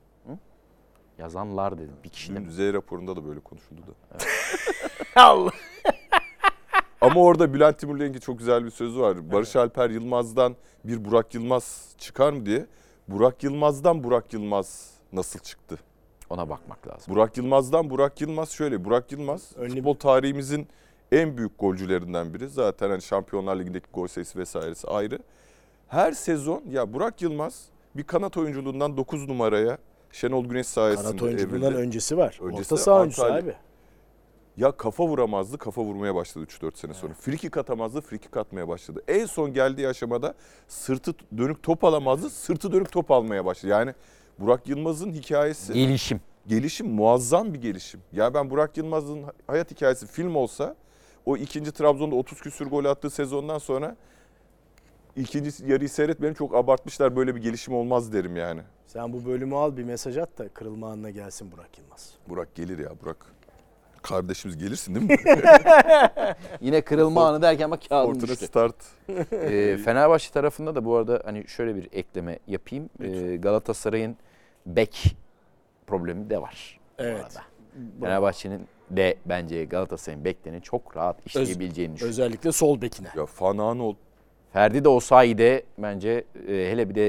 Yazanlar dedim. Bir kişi Dün? Z raporunda da böyle konuşuldu da. Allah. Ama orada Bülent Timurlu'nun çok güzel bir sözü var. Barış Alper Yılmaz'dan bir Burak Yılmaz çıkar mı diye. Burak Yılmaz'dan Burak Yılmaz nasıl çıktı? Ona bakmak lazım. Burak Yılmaz'dan Burak Yılmaz şöyle. Burak Yılmaz Önlü- futbol tarihimizin en büyük golcülerinden biri. Zaten hani Şampiyonlar Ligi'ndeki gol sayısı vesairesi ayrı. Her sezon ya Burak Yılmaz bir kanat oyunculuğundan 9 numaraya Şenol Güneş sayesinde Kanat oyunculuğundan evrildi. öncesi var. Öncesi Orta saha oyuncusu abi. Ya kafa vuramazdı, kafa vurmaya başladı 3-4 sene sonra. Frikik atamazdı, frikik atmaya başladı. En son geldiği aşamada sırtı dönük top alamazdı, sırtı dönük top almaya başladı. Yani Burak Yılmaz'ın hikayesi, Gelişim. gelişim muazzam bir gelişim. Ya ben Burak Yılmaz'ın hayat hikayesi film olsa o ikinci Trabzon'da 30 küsür gol attığı sezondan sonra ikinci yarıyı seyretmedim çok abartmışlar böyle bir gelişim olmaz derim yani. Sen bu bölümü al bir mesaj at da kırılma anına gelsin Burak Yılmaz. Burak gelir ya Burak. Kardeşimiz gelirsin değil mi? Yine kırılma anı derken bak kağıdım Ortada düştü. start. Ee, Fenerbahçe tarafında da bu arada hani şöyle bir ekleme yapayım. Ee, Galatasaray'ın bek problemi de var. bu Evet. arada. Fenerbahçe'nin de bence Galatasaray'ın beklerini çok rahat işleyebileceğini düşünüyorum. Özellikle sol bekine. Ya Fanano Ferdi de Osayi'de bence e, hele bir de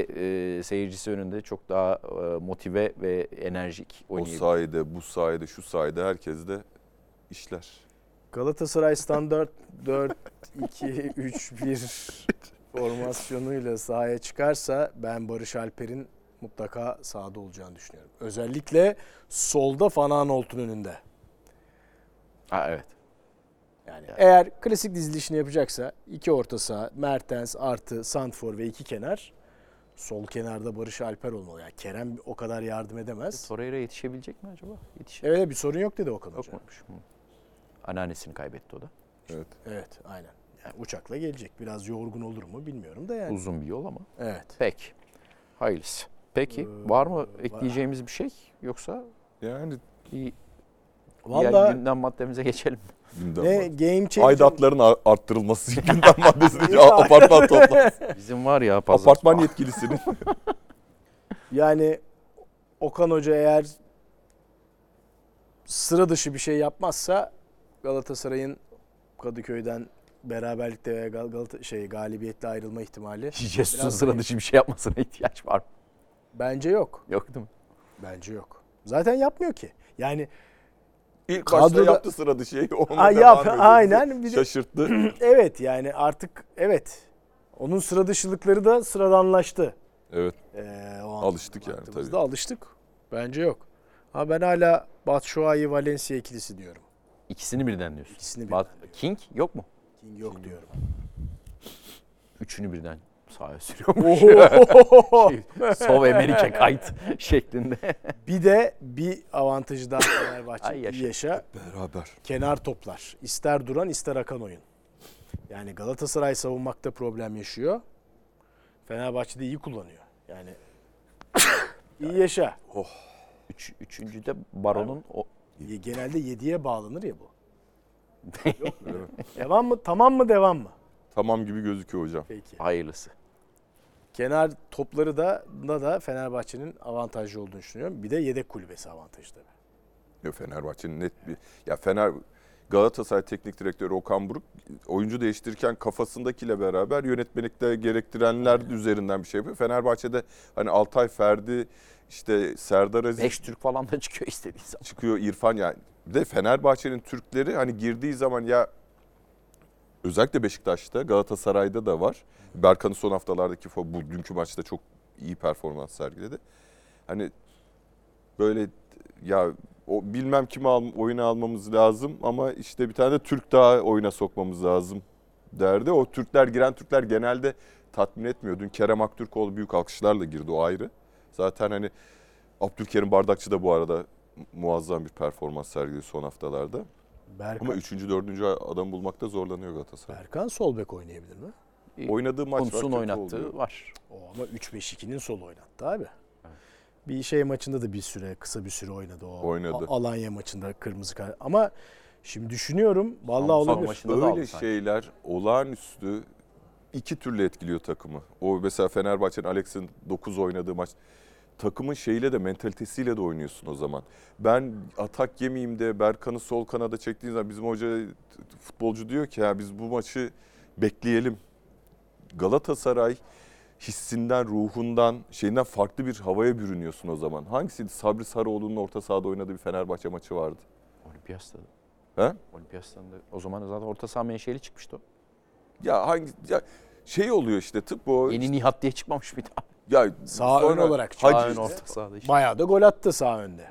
e, seyircisi önünde çok daha e, motive ve enerjik O oynayabilir. sayede, bu sayede, şu sayede herkes de işler. Galatasaray standart 4-2-3-1 formasyonuyla sahaya çıkarsa ben Barış Alper'in mutlaka sahada olacağını düşünüyorum. Özellikle solda Fananolt'un önünde. Ha, evet. Yani eğer klasik dizilişini yapacaksa iki orta saha, Mertens artı Santfor ve iki kenar. Sol kenarda Barış Alper olmalı. Yani Kerem o kadar yardım edemez. Torreira yetişebilecek mi acaba? Yetişir. Evet bir sorun yok dedi Okan Yok Hoca. muymuş? Hı. Anneannesini kaybetti o da. Evet. Evet aynen. Yani uçakla gelecek. Biraz yorgun olur mu bilmiyorum da yani. Uzun bir yol ama. Evet. Peki. Hayırlısı. Peki Ee, var mı var. ekleyeceğimiz bir şey? Yoksa Yani bir Valla diğer gündem maddemize geçelim. gündem ne var. game changer. Aidatların ar- arttırılması gündem maddesi. Ya. apartman toplantısı. Bizim var ya pazar. Apartman yetkilisinin. Yani Okan Hoca eğer sıra dışı bir şey yapmazsa Galatasaray'ın Kadıköy'den beraberlikte veya Gal- Galata, şey galibiyetle ayrılma ihtimali Jesus'un sıra dışı bir şey yapmasına ihtiyaç var mı? bence yok. Yok değil mi? Bence yok. Zaten yapmıyor ki. Yani İlk Kadroda- başta yaptı sıra dışı şeyi. Onunla Aa, yap, aynen. Bir de- Şaşırttı. evet yani artık evet. Onun sıra dışılıkları da sıradanlaştı. evet. Ee, o Alıştık yani tabii. alıştık. Bence yok. Ha ben hala Batshuayi Valencia ikilisi diyorum. İkisini birden diyorsun. İkisini Bat- birden. King yok mu? King yok diyorum. Üçünü birden sahaya sürüyormuş. Şey, Sol Amerika kayıt şeklinde. bir de bir avantajı daha Fenerbahçe Ay yaşa. yaşa. Beraber. Kenar toplar. İster duran ister akan oyun. Yani Galatasaray savunmakta problem yaşıyor. Fenerbahçe de iyi kullanıyor. Yani iyi yaşa. Üç, üçüncü de Baron'un o Genelde 7'ye bağlanır ya bu. Evet. Devam mı? Tamam mı? Devam mı? Tamam gibi gözüküyor hocam. Peki. hayırlısı. Kenar topları da da, da Fenerbahçe'nin avantajlı olduğunu düşünüyorum. Bir de yedek kulübesi avantajı tabii. Ya Fenerbahçe'nin net bir ya Fener Galatasaray Teknik Direktörü Okan Buruk oyuncu değiştirirken kafasındakiyle beraber yönetmelikte gerektirenler üzerinden bir şey yapıyor. Fenerbahçe'de hani Altay Ferdi işte Serdar Aziz Beş Türk falan da çıkıyor istediği zaman. çıkıyor İrfan yani. Bir de Fenerbahçe'nin Türkleri hani girdiği zaman ya özellikle Beşiktaş'ta Galatasaray'da da var. Berkan'ın son haftalardaki bu dünkü maçta çok iyi performans sergiledi. Hani böyle ya o bilmem kimi al, oyuna almamız lazım ama işte bir tane de Türk daha oyuna sokmamız lazım derdi. O Türkler giren Türkler genelde tatmin etmiyor. Dün Kerem Aktürkoğlu büyük alkışlarla girdi o ayrı. Zaten hani Abdülkerim Bardakçı da bu arada muazzam bir performans sergiledi son haftalarda. Berkan, Ama üçüncü, dördüncü adam bulmakta zorlanıyor Galatasaray. Berkan sol bek oynayabilir mi? Oynadığı maç var. Kuntz'un kötü oynattığı oluyor. var. O ama 3-5-2'nin sol oynattı abi. Bir şey maçında da bir süre, kısa bir süre oynadı o. Oynadı. A- Alanya maçında kırmızı kart. Ama şimdi düşünüyorum vallahi Samsun olabilir. maçında Öyle sanki. şeyler olağanüstü iki türlü etkiliyor takımı. O mesela Fenerbahçe'nin Alex'in 9 oynadığı maç takımın şeyiyle de mentalitesiyle de oynuyorsun o zaman. Ben atak yemeyeyim de Berkan'ı sol kanada çektiğin zaman bizim hoca futbolcu diyor ki ya biz bu maçı bekleyelim. Galatasaray hissinden, ruhundan, şeyinden farklı bir havaya bürünüyorsun o zaman. Hangisiydi? Sabri Sarıoğlu'nun orta sahada oynadığı bir Fenerbahçe maçı vardı. Olimpiyat'ta. He? Olimpiyat'tan da o zaman zaten orta saha menşeli çıkmıştı o. Ya hangi ya şey oluyor işte tıp o. Yeni Nihat diye çıkmamış bir daha. Ya Sağ ön olarak Hacı Sağ ön işte, orta sahada işte. Bayağı da gol attı sağ önde.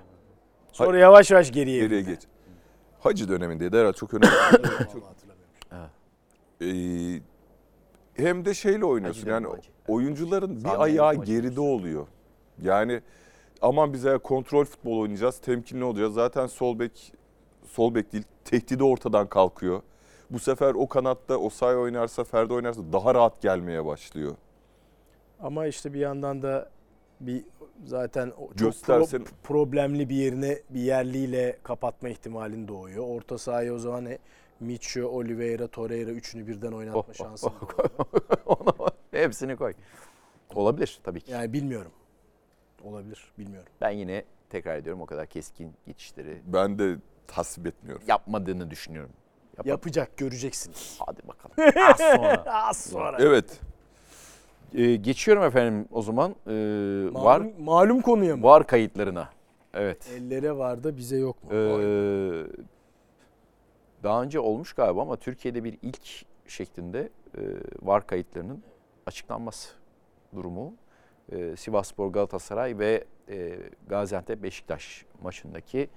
Sonra yavaş yavaş geriye. geriye geç. Hacı dönemindeydi herhalde çok önemli. Hatırlamıyorum. Ee, hem de şeyle oynuyorsun Hacı yani oyuncuların bir ayağı dedim, Hacı geride oluyor. Yani aman bize kontrol futbol oynayacağız, temkinli olacağız. Zaten sol bek sol bek değil, tehdidi ortadan kalkıyor. Bu sefer o kanatta Osay oynarsa, Ferdi oynarsa daha rahat gelmeye başlıyor. Ama işte bir yandan da bir zaten o çok Göstersen- pro- problemli bir yerine bir yerliyle kapatma ihtimalin doğuyor. Orta sahaya o zaman Micho, Oliveira, Torreira üçünü birden oynatma Oh, şansı. oh, Onu hepsini koy. Olabilir tabii ki. Yani bilmiyorum. Olabilir, bilmiyorum. Ben yine tekrar ediyorum o kadar keskin geçişleri Ben de tasvip etmiyorum. yapmadığını düşünüyorum. Yapar- Yapacak, göreceksiniz. Hadi bakalım. Az sonra. Az sonra. Evet. Ee, geçiyorum efendim o zaman. Ee, Malum, var malum konuya mı? var kayıtlarına. Evet. Ellere var da bize yok mu? Ee, daha önce olmuş galiba ama Türkiye'de bir ilk şeklinde e, var kayıtlarının açıklanması durumu. E, Sivasspor Galatasaray ve e, Gaziantep Beşiktaş maçındaki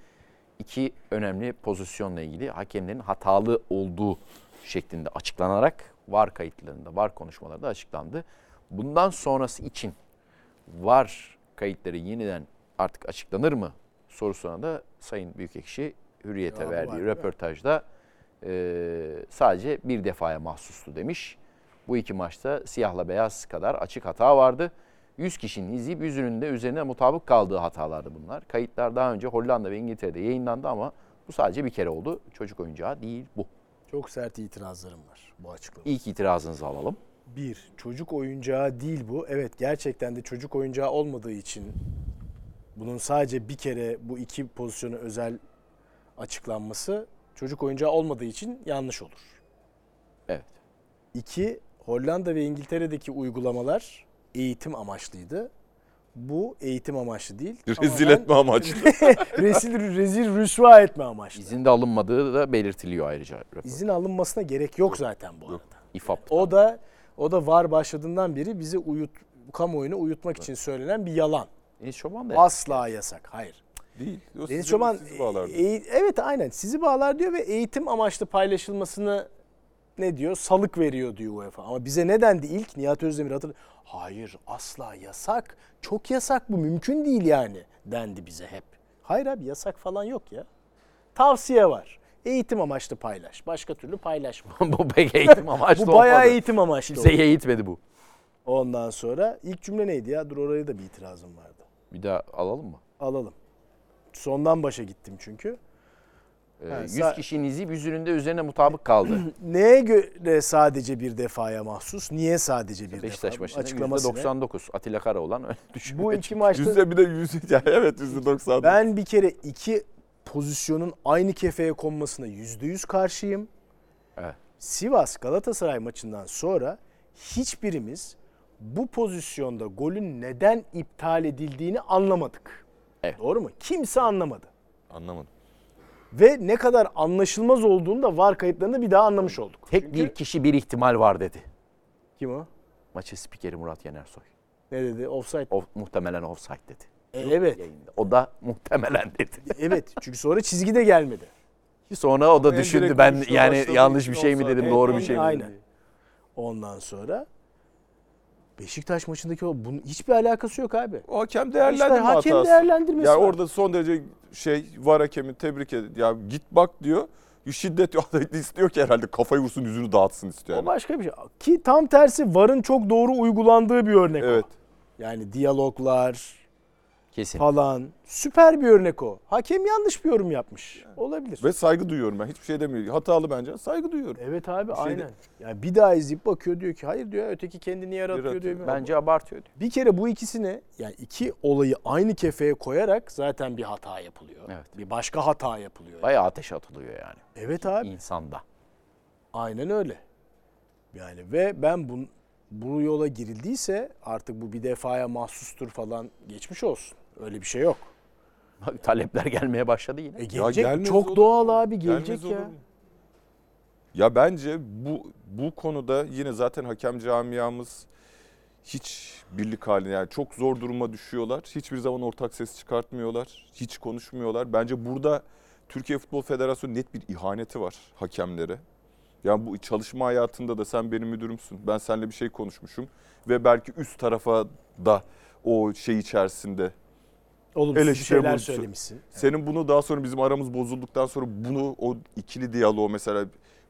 iki önemli pozisyonla ilgili hakemlerin hatalı olduğu şeklinde açıklanarak var kayıtlarında, var konuşmalarda açıklandı. Bundan sonrası için var kayıtları yeniden artık açıklanır mı sorusuna da Sayın Büyükekşi Hürriyet'e verdiği röportajda e, sadece bir defaya mahsustu demiş. Bu iki maçta siyahla beyaz kadar açık hata vardı. 100 kişinin izleyip yüzünün de üzerine mutabık kaldığı hatalardı bunlar. Kayıtlar daha önce Hollanda ve İngiltere'de yayınlandı ama bu sadece bir kere oldu. Çocuk oyuncağı değil bu. Çok sert itirazlarım var bu açıklamada. İlk itirazınızı alalım. Bir, çocuk oyuncağı değil bu. Evet gerçekten de çocuk oyuncağı olmadığı için bunun sadece bir kere bu iki pozisyonu özel açıklanması çocuk oyuncağı olmadığı için yanlış olur. Evet. İki, Hollanda ve İngiltere'deki uygulamalar eğitim amaçlıydı. Bu eğitim amaçlı değil. Rezil Tamamen etme amaçlı. rezil, rezil rüsva etme amaçlı. İzin de alınmadığı da belirtiliyor ayrıca. rapor. İzin alınmasına gerek yok zaten bu arada. İFAP. O da o da var başladığından beri bizi uyut kamuoyunu uyutmak için söylenen bir yalan. Deniz Çoban da Asla yasak. Hayır. Değil. O Deniz Çoban sizi bağlardı. e- evet aynen sizi bağlar diyor ve eğitim amaçlı paylaşılmasını ne diyor? Salık veriyor diyor UEFA. Ama bize ne dendi ilk? Nihat Özdemir hatırlıyor. Hayır asla yasak. Çok yasak bu mümkün değil yani dendi bize hep. Hayır abi yasak falan yok ya. Tavsiye var. Eğitim amaçlı paylaş. Başka türlü paylaşma. bu pek eğitim amaçlı bu bayağı olmadı. eğitim amaçlı. oldu. Kimseye eğitmedi bu. Ondan sonra ilk cümle neydi ya? Dur oraya da bir itirazım vardı. Bir daha alalım mı? Alalım. Sondan başa gittim çünkü. Ee, Ha, 100 sa- kişinin izi yüzünün de üzerine mutabık kaldı. Neye göre sadece bir defaya mahsus? Niye sadece bir Beşiktaş defa? Açıklaması ne? %99 Atilla Karaoğlan öyle düşünüyor. Bu iki maçta Yüzde bir de ya evet yüzde doksan. ben bir kere iki pozisyonun aynı kefeye konmasına yüzde yüz karşıyım. Evet. Sivas Galatasaray maçından sonra hiçbirimiz bu pozisyonda golün neden iptal edildiğini anlamadık. Evet. Doğru mu? Kimse anlamadı. Anlamadım. Ve ne kadar anlaşılmaz olduğunu da var kayıtlarında bir daha anlamış olduk. Tek Çünkü- bir kişi bir ihtimal var dedi. Kim o? Maçı spikeri Murat Yenersoy. Ne dedi? Offside. O, muhtemelen offside dedi. E, evet. Yayında. O da muhtemelen dedi. Evet. Çünkü sonra çizgi de gelmedi. Sonra o da düşündü ben yani yanlış bir şey mi dedim, doğru bir şey mi aynen. dedim. diye. Ondan sonra Beşiktaş maçındaki o bunun hiçbir alakası yok abi. O hakem İşte değerlendirme hakem hatası. değerlendirmesi Ya var. orada son derece şey var hakemi tebrik ed. Ya git bak diyor. Şiddet yok. istiyor ki herhalde kafayı vursun yüzünü dağıtsın istiyor. O Yani. başka bir şey. Ki tam tersi VAR'ın çok doğru uygulandığı bir örnek Evet. o. Yani diyaloglar Kesin. falan. Süper bir örnek o. Hakem yanlış bir yorum yapmış. Olabilir. Ve saygı duyuyorum ben. Hiçbir şey demiyorum. Hatalı bence. Saygı duyuyorum. Evet abi Bir şey aynen. de- Yani bir daha izleyip bakıyor diyor ki hayır diyor öteki kendini yaratıyor Yaratıyor. diyor. Bence abartıyor. diyor. Bir kere bu ikisini yani iki olayı aynı kefeye koyarak zaten bir hata yapılıyor. Evet. Bir başka hata yapılıyor. Bayağı ateş atılıyor yani. Evet abi. insanda. Aynen öyle. Yani ve ben bu, bu yola girildiyse artık bu bir defaya mahsustur falan geçmiş olsun. Öyle bir şey yok. Bak talepler gelmeye başladı yine. E gelecek gelmez çok olur doğal abi gelecek Gelmez ya. olur mu? Ya bence bu bu konuda yine zaten hakem camiamız hiç birlik halinde yani çok zor duruma düşüyorlar. Hiçbir zaman ortak ses çıkartmıyorlar. Hiç konuşmuyorlar. Bence burada Türkiye Futbol Federasyonu net bir ihaneti var hakemlere. Yani bu çalışma hayatında da sen benim müdürümsün. Ben seninle bir şey konuşmuşum ve belki üst tarafa da o şey içerisinde Olumsuz Eleştiri şeyler bulunsun. söylemişsin. senin bunu daha sonra bizim aramız bozulduktan sonra bunu o ikili diyaloğu mesela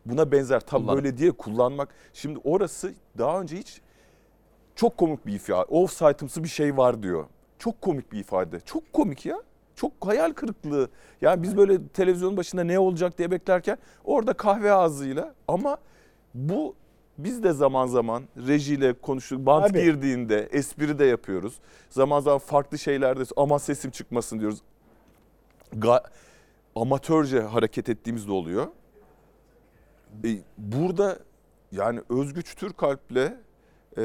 buna benzer tam Kullanım. böyle diye kullanmak. Şimdi orası daha önce hiç çok komik bir ifade. Offside'ımsı bir şey var diyor. Çok komik bir ifade. Çok komik ya. Çok hayal kırıklığı. Yani biz böyle televizyonun başında ne olacak diye beklerken orada kahve ağzıyla ama bu biz de zaman zaman rejiyle konuştuk. Bant Abi. girdiğinde espri de yapıyoruz. Zaman zaman farklı şeylerde ama sesim çıkmasın diyoruz. Ga- amatörce hareket ettiğimiz de oluyor. E, burada yani Özgüç Türkalp'le e,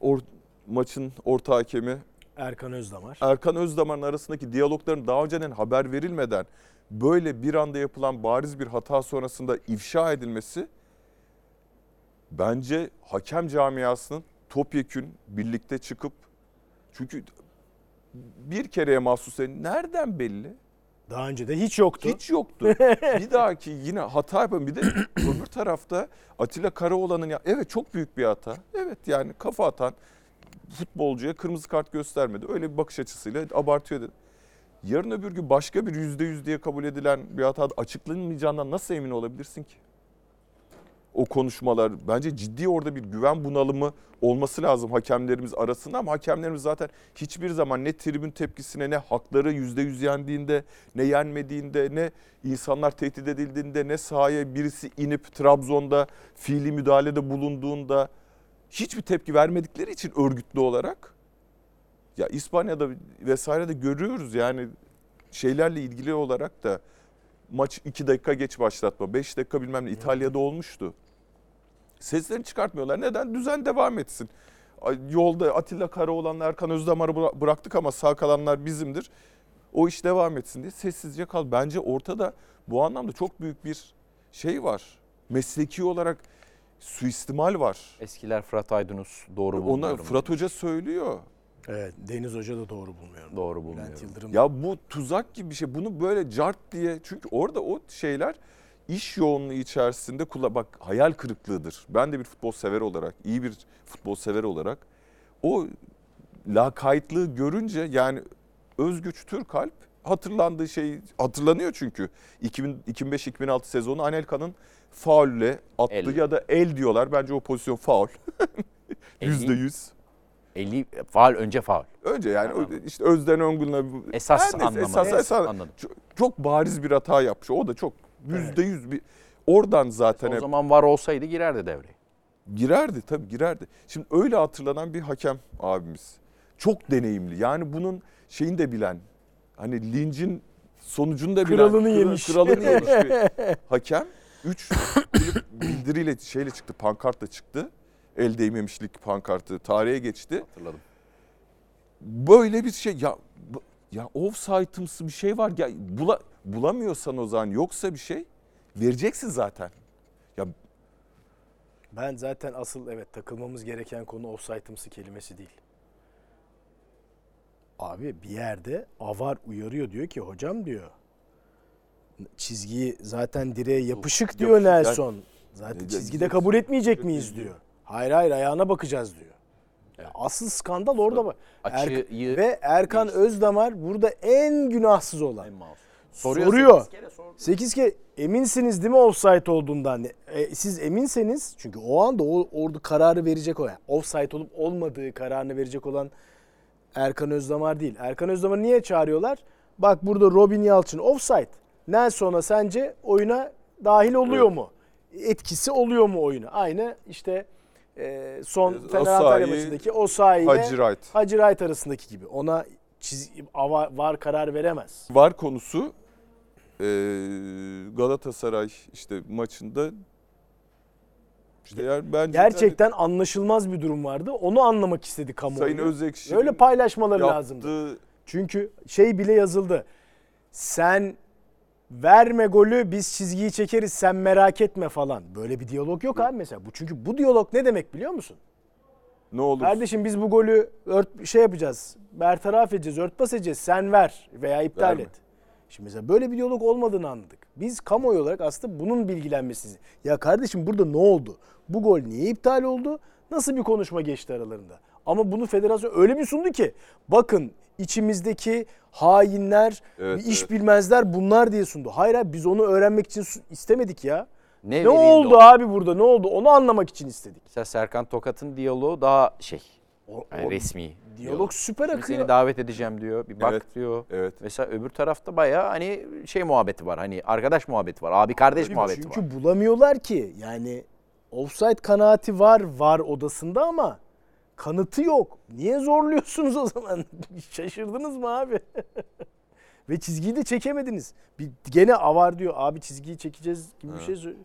or, maçın orta hakemi Erkan Özdamar. Erkan Özdamar'ın arasındaki diyalogların daha önceden haber verilmeden böyle bir anda yapılan bariz bir hata sonrasında ifşa edilmesi bence hakem camiasının topyekün birlikte çıkıp çünkü bir kereye mahsus nereden belli? Daha önce de hiç yoktu. Hiç yoktu. bir dahaki yine hata yapın. Bir de öbür tarafta Atilla Karaoğlan'ın ya evet çok büyük bir hata. Evet yani kafa atan futbolcuya kırmızı kart göstermedi. Öyle bir bakış açısıyla abartıyor dedi. Yarın öbür gün başka bir yüzde yüz diye kabul edilen bir hata açıklanmayacağından nasıl emin olabilirsin ki? O konuşmalar bence ciddi orada bir güven bunalımı olması lazım hakemlerimiz arasında ama hakemlerimiz zaten hiçbir zaman ne tribün tepkisine ne hakları yüzde yüz yendiğinde ne yenmediğinde ne insanlar tehdit edildiğinde ne sahaya birisi inip Trabzon'da fiili müdahalede bulunduğunda hiçbir tepki vermedikleri için örgütlü olarak ya İspanya'da vesairede görüyoruz yani şeylerle ilgili olarak da maç 2 dakika geç başlatma 5 dakika bilmem ne İtalya'da olmuştu. Seslerini çıkartmıyorlar. Neden? Düzen devam etsin. Yolda Atilla Karaoğlan'la Erkan Özdamar'ı bıra- bıraktık ama sağ kalanlar bizimdir. O iş devam etsin diye sessizce kal. Bence ortada bu anlamda çok büyük bir şey var. Mesleki olarak suistimal var. Eskiler Fırat Aydınus doğru Ona bulmuyorum. Fırat Hoca söylüyor. Evet Deniz Hoca da doğru bulmuyorum. Doğru. Yıldırım. Ya bu tuzak gibi bir şey. Bunu böyle cart diye çünkü orada o şeyler iş yoğunluğu içerisinde kula bak hayal kırıklığıdır. Ben de bir futbol sever olarak, iyi bir futbol sever olarak o lakaytlığı görünce yani Özgüç Türkalp hatırlandığı şey hatırlanıyor çünkü 2000 2005-2006 sezonu Anelka'nın faulle attığı El. ya da el diyorlar. Bence o pozisyon faul. Yüzde yüz. 50 faal önce faal. Önce yani o- işte Özden Öngün'le Esas neyse, anlamı. esas- esas- Anladım. çok, çok bariz bir hata yapmış. O da çok yüzde yüz bir oradan zaten O hep zaman var olsaydı girerdi devreye. girerdi tabii girerdi. Şimdi öyle hatırlanan bir hakem abimiz. Çok deneyimli. Yani bunun şeyini de bilen. Hani lincin sonucunu da bilen. Kralını kral- yemiş. Kralını yemiş bir hakem. Üç kulüp bildiriyle şeyle çıktı pankartla çıktı. El değmemişlik pankartı tarihe geçti. Hatırladım. Böyle bir şey ya ya offside'ımsı bir şey var ya bula, bulamıyorsan o zaman yoksa bir şey vereceksin zaten. Ya Ben zaten asıl evet takılmamız gereken konu offside'ımsı kelimesi değil. Abi bir yerde avar uyarıyor diyor ki hocam diyor. Çizgiyi zaten direğe yapışık diyor Yapışık, yani- Nelson. Zaten Ya- çizgide kabul etmeyecek miyiz diyor. Hayır hayır ayağına bakacağız diyor. Ya asıl skandal orada var. Açıyı ve Erkan Özdamar burada en günahsız olan. en mouse. Soruyor. sekiz kere sordu. 8 kere eminsiniz değil mi offside olduğundan? E, siz eminseniz çünkü o anda o, orada kararı verecek o. Yani offside olup olmadığı kararını verecek olan Erkan Özdamar değil. Erkan Özdamar'ı niye çağırıyorlar? Bak burada Robin Yalçın offside. Nelson'a sence oyuna dahil oluyor Evet. mu? Etkisi oluyor mu oyuna? Aynı işte e, son E, Fener Osayi, Antalya maçındaki Osayi ile Hacı Wright. Hacı Wright arasındaki gibi. Ona çiz, var karar veremez. var konusu Galatasaray işte maçında işte yani bence Gerçekten anlaşılmaz bir durum vardı. Onu anlamak istedi kamuoyu. Sayın Özekşi'nin Öyle paylaşmaları yaptığı lazımdı. Çünkü şey bile yazıldı. Sen verme golü biz çizgiyi çekeriz sen merak etme falan. Böyle bir diyalog yok abi mesela. Bu çünkü bu diyalog ne demek biliyor musun? ne olur Kardeşim biz bu golü ört, şey yapacağız. Bertaraf edeceğiz, örtbas edeceğiz. Sen ver veya iptal Verme. et. Şimdi mesela böyle bir diyalog olmadığını anladık. Biz kamuoyu olarak aslında bunun bilgilenmesi. Ya kardeşim burada ne oldu? Bu gol niye iptal oldu? Nasıl bir konuşma geçti aralarında? Ama bunu federasyon öyle bir sundu ki bakın içimizdeki hainler, Evet, iş evet. bilmezler bunlar diye sundu. Hayır abi biz onu öğrenmek için istemedik ya. Ne, verildi oldu o? abi burada ne oldu onu anlamak için istedik. Mesela Serkan Tokat'ın diyaloğu daha şey. O- yani o resmi. diyalog süper akıyor. seni davet edeceğim diyor. Bir bak Evet. diyor. evet Mesela öbür tarafta bayağı hani şey muhabbeti var. Hani arkadaş muhabbeti var. Abi kardeş muhabbeti Çünkü var. bulamıyorlar ki. Yani offside kanaati var var odasında ama kanıtı yok. Niye zorluyorsunuz o zaman? Şaşırdınız mı abi? Ve çizgiyi de çekemediniz. Bir gene avar diyor. Abi çizgiyi çekeceğiz gibi bir Ha. şey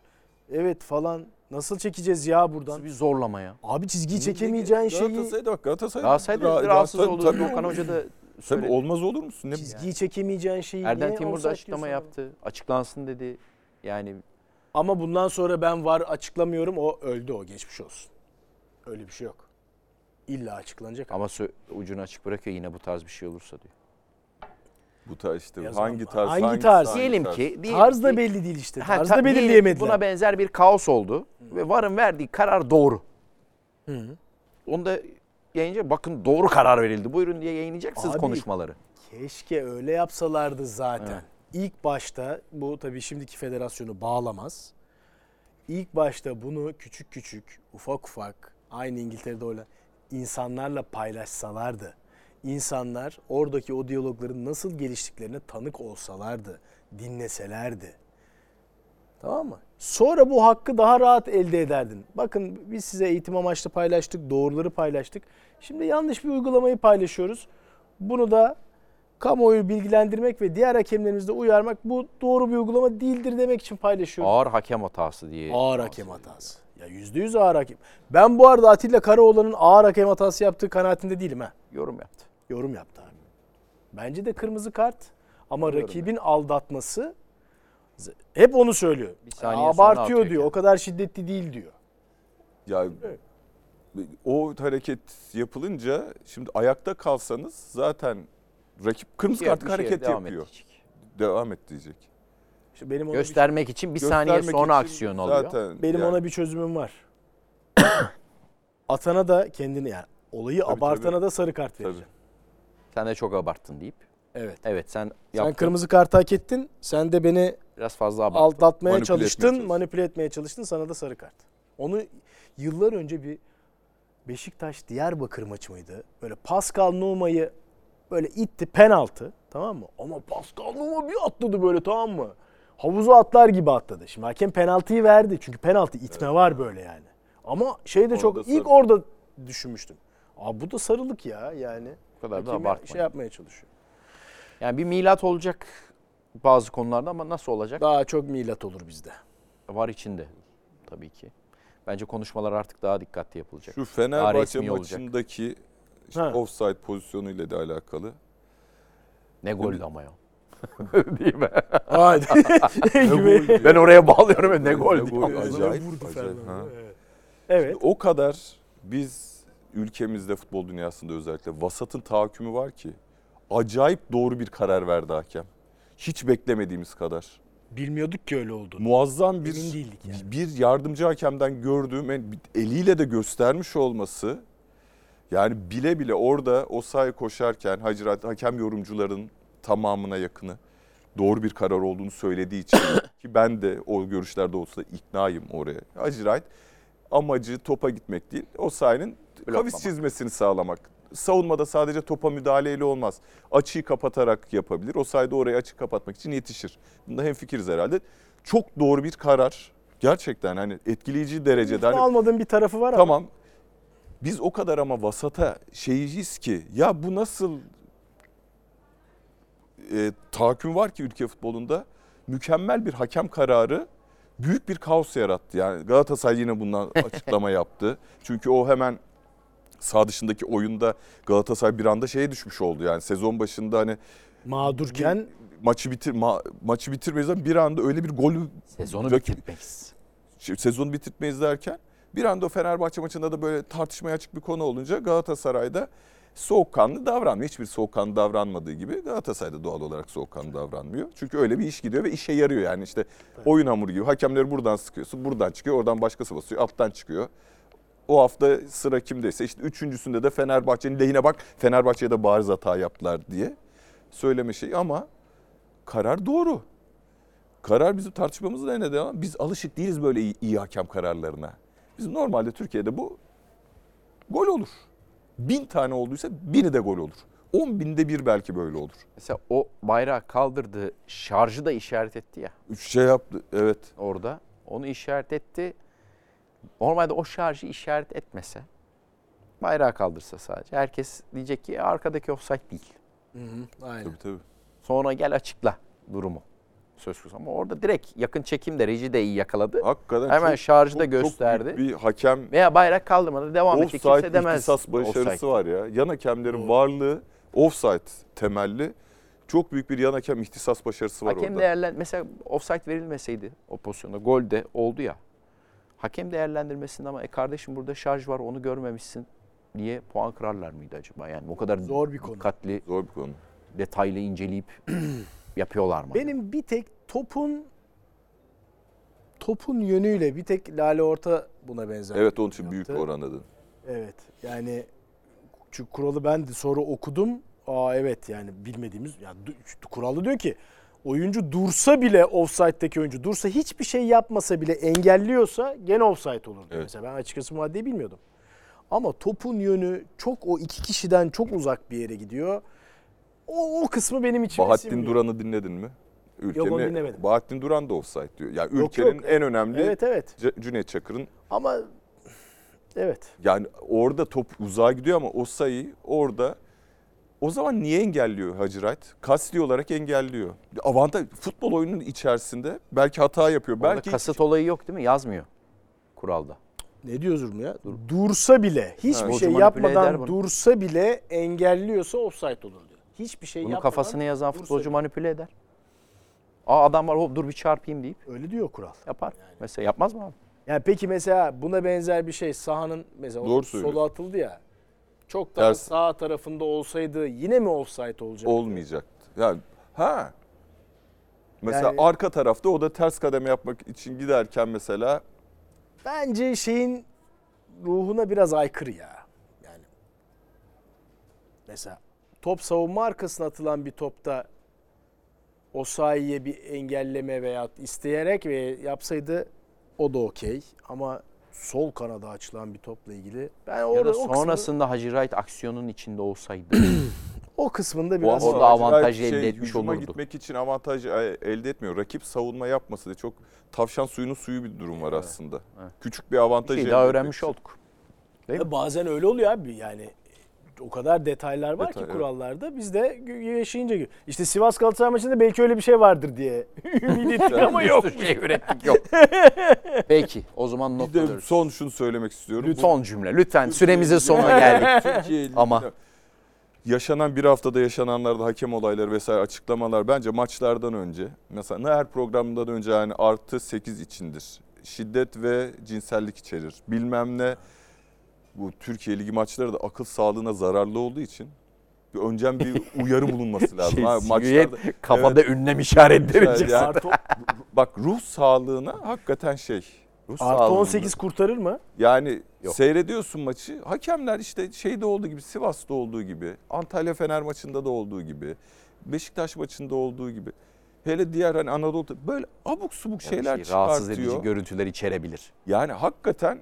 Evet falan. Nasıl çekeceğiz ya buradan? Nasıl bir zorlama ya. Abi çizgiyi çekemeyeceğin şeyi Galatasaray'da bak Galatasaray'da Galatasaray'da ra- rahatsız tabii, oldu. tabii. Okan Hoca da Tabii söyledi. olmaz olur musun? Ne çizgiyi çekemeyeceğin şeyi Erden Timur da açıklama diyorsun abi? yaptı. Açıklansın dedi. Yani Ama bundan sonra ben var açıklamıyorum. O öldü o geçmiş olsun. Öyle bir şey yok. İlla açıklanacak. ama ucunu açık bırakıyor yine bu tarz bir şey olursa diyor. Bu tarz işte Yazan- hangi tarz? hangi tarz? Diyelim tarz? ki diyelim Tarz da belli değil işte. Ha, Tarz ta- da belirleyemediler. Buna benzer bir kaos oldu ve VAR'ın verdiği karar doğru. Hı. Onu da yayınca bakın doğru karar verildi. Buyurun diye yayınlayacaksınız Abi, konuşmaları. Keşke öyle yapsalardı zaten. Evet. İlk başta bu tabii şimdiki federasyonu bağlamaz. İlk başta bunu küçük küçük, ufak ufak aynı İngiltere'de öyle insanlarla paylaşsalardı. İnsanlar oradaki o diyalogların nasıl geliştiklerine tanık olsalardı, dinleselerdi. Tamam mı? Sonra bu hakkı daha rahat elde ederdin. Bakın biz size eğitim amaçlı paylaştık, doğruları paylaştık. Şimdi yanlış bir uygulamayı paylaşıyoruz. Bunu da kamuoyu bilgilendirmek ve diğer hakemlerimizi de uyarmak bu doğru bir uygulama değildir demek için paylaşıyoruz. Ağır hakem hatası diye. Ağır hakem hatası. Ya yüzde yüz ağır hakem. Ben bu arada Atilla Karaoğlan'ın ağır hakem hatası yaptığı kanaatinde değilim ha. Yorum yaptı. Yorum yaptı abi. Bence de kırmızı kart ama rakibin aldatması z- hep onu söylüyor. Bir saniye sonra Abartıyor diyor. kendini. O kadar şiddetli değil diyor. Ya o hareket yapılınca şimdi ayakta kalsanız zaten rakip kırmızı bir şeye hareket devam yapıyor. edecek. Devam et diyecek. İşte benim ona Göstermek için bir saniye sonra aksiyon alıyor. Zaten bir, benim yani ona bir çözümüm var. Atana da kendini yani olayı Tabii, abartana tabii. da sarı kart tabii. Sen de çok abarttın deyip. Evet. Evet sen Sen yaptın. kırmızı kart hak ettin. Sen de beni Biraz fazla abarttın. aldatmaya Manipüle etmeye çalıştın, çalıştın. manipüle etmeye çalıştın. Sana da sarı kart. Onu yıllar önce bir Beşiktaş Diyarbakır maçı mıydı? Böyle Pascal Numa'yı böyle itti penaltı tamam mı? Ama Pascal Numa bir atladı böyle tamam mı? Havuza atlar gibi atladı. Şimdi hakem penaltıyı verdi. Çünkü penaltı itme var böyle yani. Ama şey de Orada çok sarı. ilk orada düşünmüştüm. Abi bu da sarılık ya yani. Bu kadar da Hakemi abartma. Şey yapmaya çalışıyor. Yani bir milat olacak bazı konularda ama nasıl olacak? Daha çok milat olur bizde. Var içinde tabii ki. Bence konuşmalar artık daha dikkatli yapılacak. Şu Fenerbahçe maçındaki işte offside pozisyonuyla da alakalı. Ne goldü ama ya. Değil mi? Haydi. Gibi. ben oraya bağlıyorum. Ne gol Ne gol, acayip, acayip, ha. evet. Evet. O kadar biz ülkemizde futbol dünyasında özellikle vasatın tahakkümü var ki acayip doğru bir karar verdi hakem. Hiç beklemediğimiz kadar. Bilmiyorduk ki öyle olduğunu. Muazzam bir yani. bir yardımcı hakemden gördüğüm eliyle de göstermiş olması yani bile bile orada o sahaya koşarken Hacirat hakem yorumcuların tamamına yakını doğru bir karar olduğunu söylediği için ki ben de o görüşlerde olsa iknayım oraya. Hacirat amacı topa gitmek değil. O sahanın. Kavis çizmesini sağlamak. Savunmada sadece topa müdahaleyle olmaz. Açıyı kapatarak yapabilir. O sayede orayı açık kapatmak için yetişir. Bunda hemfikiriz herhalde. Çok doğru bir karar. Gerçekten hani etkileyici derecede. Hani, almadığım bir tarafı var ama. tamam biz o kadar ama vasata şeyiz ki ya bu nasıl e, tahakküm var ki ülke futbolunda mükemmel bir hakem kararı büyük bir kaos yarattı. Yani Galatasaray yine bundan açıklama yaptı. Çünkü o hemen sağ dışındaki oyunda Galatasaray bir anda şeye düşmüş oldu. Yani sezon başında hani Mağdurken maçı bitir ma- maçı bitirmeyiz bir anda öyle bir golü Sezonu Rakip- bitirmeyiz. sezonu bitirtmeyiz derken bir anda o Fenerbahçe maçında da böyle tartışmaya açık bir konu olunca Galatasaray'da soğukkanlı davranmıyor. Hiçbir soğukkanlı davranmadığı gibi Galatasaray'da doğal olarak soğukkanlı davranmıyor. Çünkü öyle bir iş gidiyor ve işe yarıyor yani işte oyun hamuru gibi. Hakemleri buradan sıkıyorsun, buradan çıkıyor, oradan başkası basıyor, alttan çıkıyor. O hafta sıra kimdeyse işte üçüncüsünde de Fenerbahçe'nin lehine bak Fenerbahçe'ye de bariz hata yaptılar diye söyleme şeyi ama karar doğru. Karar bizim tartışmamızda ne de ama biz alışık değiliz böyle iyi, iyi hakem kararlarına. Biz normalde Türkiye'de bu gol olur. Bin tane olduysa bini de gol olur. On binde bir belki böyle olur. Mesela o bayrağı kaldırdı, şarjı da işaret etti ya Üç şey yaptı evet. orada. Onu işaret etti. Normalde o şarjı işaret etmese, bayrağı kaldırsa sadece. Herkes diyecek ki "E, arkadaki offside değil. Hı hı, aynen. Tabii tabii. Sonra gel açıkla durumu. Söz konusu ama orada direkt yakın çekimde reji de iyi yakaladı. Hakikaten Hemen çok- şarjı da çok- çok gösterdi. büyük bir hakem Veya bayrak kaldırmadı devam etti. Kimse offside demez. ihtisas başarısı offside. var ya. Yan hakemlerin varlığı offside temelli. Çok büyük bir yan hakem ihtisas başarısı var Hakem orada. değerlen mesela offside verilmeseydi o pozisyonda gol de oldu ya. Hakem değerlendirmesinde ama e kardeşim burada şarj var onu görmemişsin diye puan kırarlar mıydı acaba? Yani o kadar Zor bir konu. dikkatli, Zor bir konu. detaylı inceleyip yapıyorlar mı? Benim bir tek topun topun yönüyle bir tek Lale Orta buna benzer. Evet onun için büyük Yaptı. oranladın. Evet. Yani çünkü kuralı ben de sonra okudum. Aa evet yani bilmediğimiz yani kuralı diyor ki oyuncu dursa bile offside'deki oyuncu dursa hiçbir şey yapmasa bile engelliyorsa gene offside olur. Evet. Mesela ben açıkçası bu maddeyi bilmiyordum. Ama topun yönü çok o iki kişiden çok uzak bir yere gidiyor. O, o kısmı benim için Bahattin Duran'ı dinledin mi? Ülkenin, onu dinlemedim. Bahattin Duran da offside diyor. Yani Yok, ülkenin yok. en önemli Evet evet. Cüneyt Çakır'ın Ama evet. yani orada top uzağa gidiyor ama o sayıyı orada o zaman niye engelliyor Hacı Kasti olarak engelliyor. Avantaj futbol oyununun içerisinde belki hata yapıyor. Orada belki kasıt olayı yok değil mi? Yazmıyor kuralda. ne diyoruz ya? Dursa bile hiçbir Evet. şey yapmadan bunu. dursa bile engelliyorsa offside olur diyor. Hiçbir şey Bunu yapmadan kafasına yazan futbolcu bile. manipüle eder. Aa adam var hop dur bir çarpayım deyip Öyle diyor kural. yapar. Mesela yapmaz mı abi? Yani peki mesela buna benzer bir şey sahanın mesela Doğru sola atıldı ya. Çok daha Ters. sağ tarafında olsaydı yine mi offside olacak? Olmayacaktı. Yani ha. Mesela Yani- arka tarafta o da ters kademe yapmak için giderken mesela Bence şeyin ruhuna biraz aykırı ya. Yani mesela top savunma arkasına atılan bir topta o sahiye bir engelleme veya isteyerek ve yapsaydı o da okey. Ama sol kanada açılan bir topla ilgili ben Ya orada da o, kısmını, sonrasında Hacı Wright aksiyonun içinde olsaydı. o kısmında O biraz orada Ama avantaj acayip elde etmiş olurdu. gitmek için avantaj e, elde etmiyor. Rakip savunma yapması diye çok tavşan suyunun suyu bir durum var aslında. Evet. Küçük bir avantaj bir şey elde daha öğrenmiş için. olduk. Değil mi? Ya bazen öyle oluyor abi yani o kadar detaylar var Detay, ki evet. kurallarda biz de yaşayınca işte Sivas Galatasaray maçında belki öyle bir şey vardır diye ümit ettik ama yok. Bir şey ürettik yok. Peki o zaman Bir de son şunu söylemek istiyorum. Bu- Son cümle lütfen süremizin sonuna geldik. Ama- yaşanan bir haftada yaşananlarda hakem olayları vesaire açıklamalar bence maçlardan önce mesela her programdan önce yani artı 8 içindir. Şiddet ve cinsellik içerir. Bilmem ne bu Türkiye Ligi maçları da akıl sağlığına zararlı olduğu için bir önceden bir uyarı bulunması lazım. Şey, silüet, kafada ünlem işaretleri Yani- çıksın. Artı, bak ruh sağlığına hakikaten şey. Ruh artı sağlığına- 18 kurtarır mı? Yani Yok. seyrediyorsun maçı. Hakemler işte şeyde olduğu gibi, Sivas'ta olduğu gibi, Antalya Fener maçında da olduğu gibi, Beşiktaş maçında olduğu gibi. Hele diğer hani Anadolu'da böyle abuk subuk şeyler Şey, rahatsız edici çıkartıyor. görüntüler içerebilir. Yani hakikaten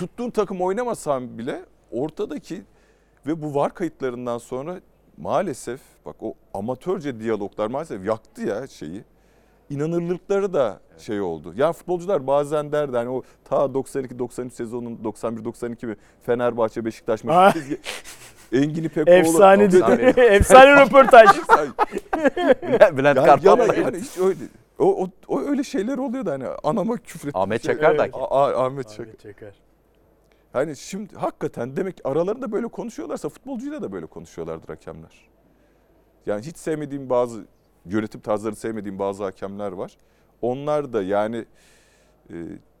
tuttuğun takım oynamasan bile ortadaki ve bu var kayıtlarından sonra maalesef bak o amatörce diyaloglar maalesef yaktı ya şeyi. İnanırlıkları da şey oldu. Yani futbolcular bazen derdi hani o ta 92-93 sezonun 91-92 mi Fenerbahçe Beşiktaş Ah. maçı çizgi. Engin İpekoğlu. Efsane Efsane. dedi. Efsane röportaj. Bülent Yani, Kartal'la yani, yani hiç öyle, o, o, o öyle şeyler oluyordu hani anama küfür. Ahmet Çakar da Ahmet Çakar. Ahmet Çakar. Hani şimdi hakikaten demek ki aralarında böyle konuşuyorlarsa futbolcuyla da böyle konuşuyorlardır hakemler. Yani hiç sevmediğim bazı yönetim tarzları sevmediğim bazı hakemler var. Onlar da yani e,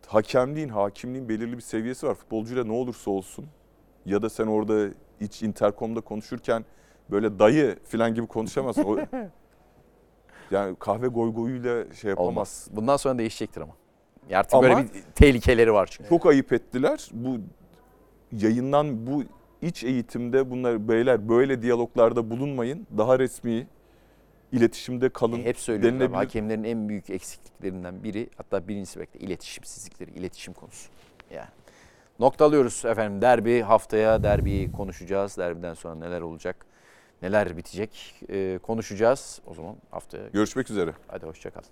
hakemliğin, hakimliğin belirli bir seviyesi var. Futbolcuyla ne olursa olsun ya da sen orada iç interkomda konuşurken böyle dayı falan gibi konuşamazsın. O, yani kahve goygoyuyla şey yapamaz. Olmaz. Bundan sonra değişecektir ama. Artık Ama- böyle bir tehlikeleri var çünkü. Çok ayıp ettiler. Bu yayından bu iç eğitimde bunlar beyler böyle diyaloglarda bulunmayın. Daha resmi iletişimde kalın. E, hep söylüyorum abi, hakemlerin en büyük eksikliklerinden biri hatta birincisi belki de iletişimsizlikleri, iletişim konusu. Yani noktalıyoruz efendim. Derbi haftaya derbiyi konuşacağız. Derbiden sonra neler olacak, neler bitecek e, konuşacağız. O zaman haftaya Görüşmek üzere. hadi hoşça kal.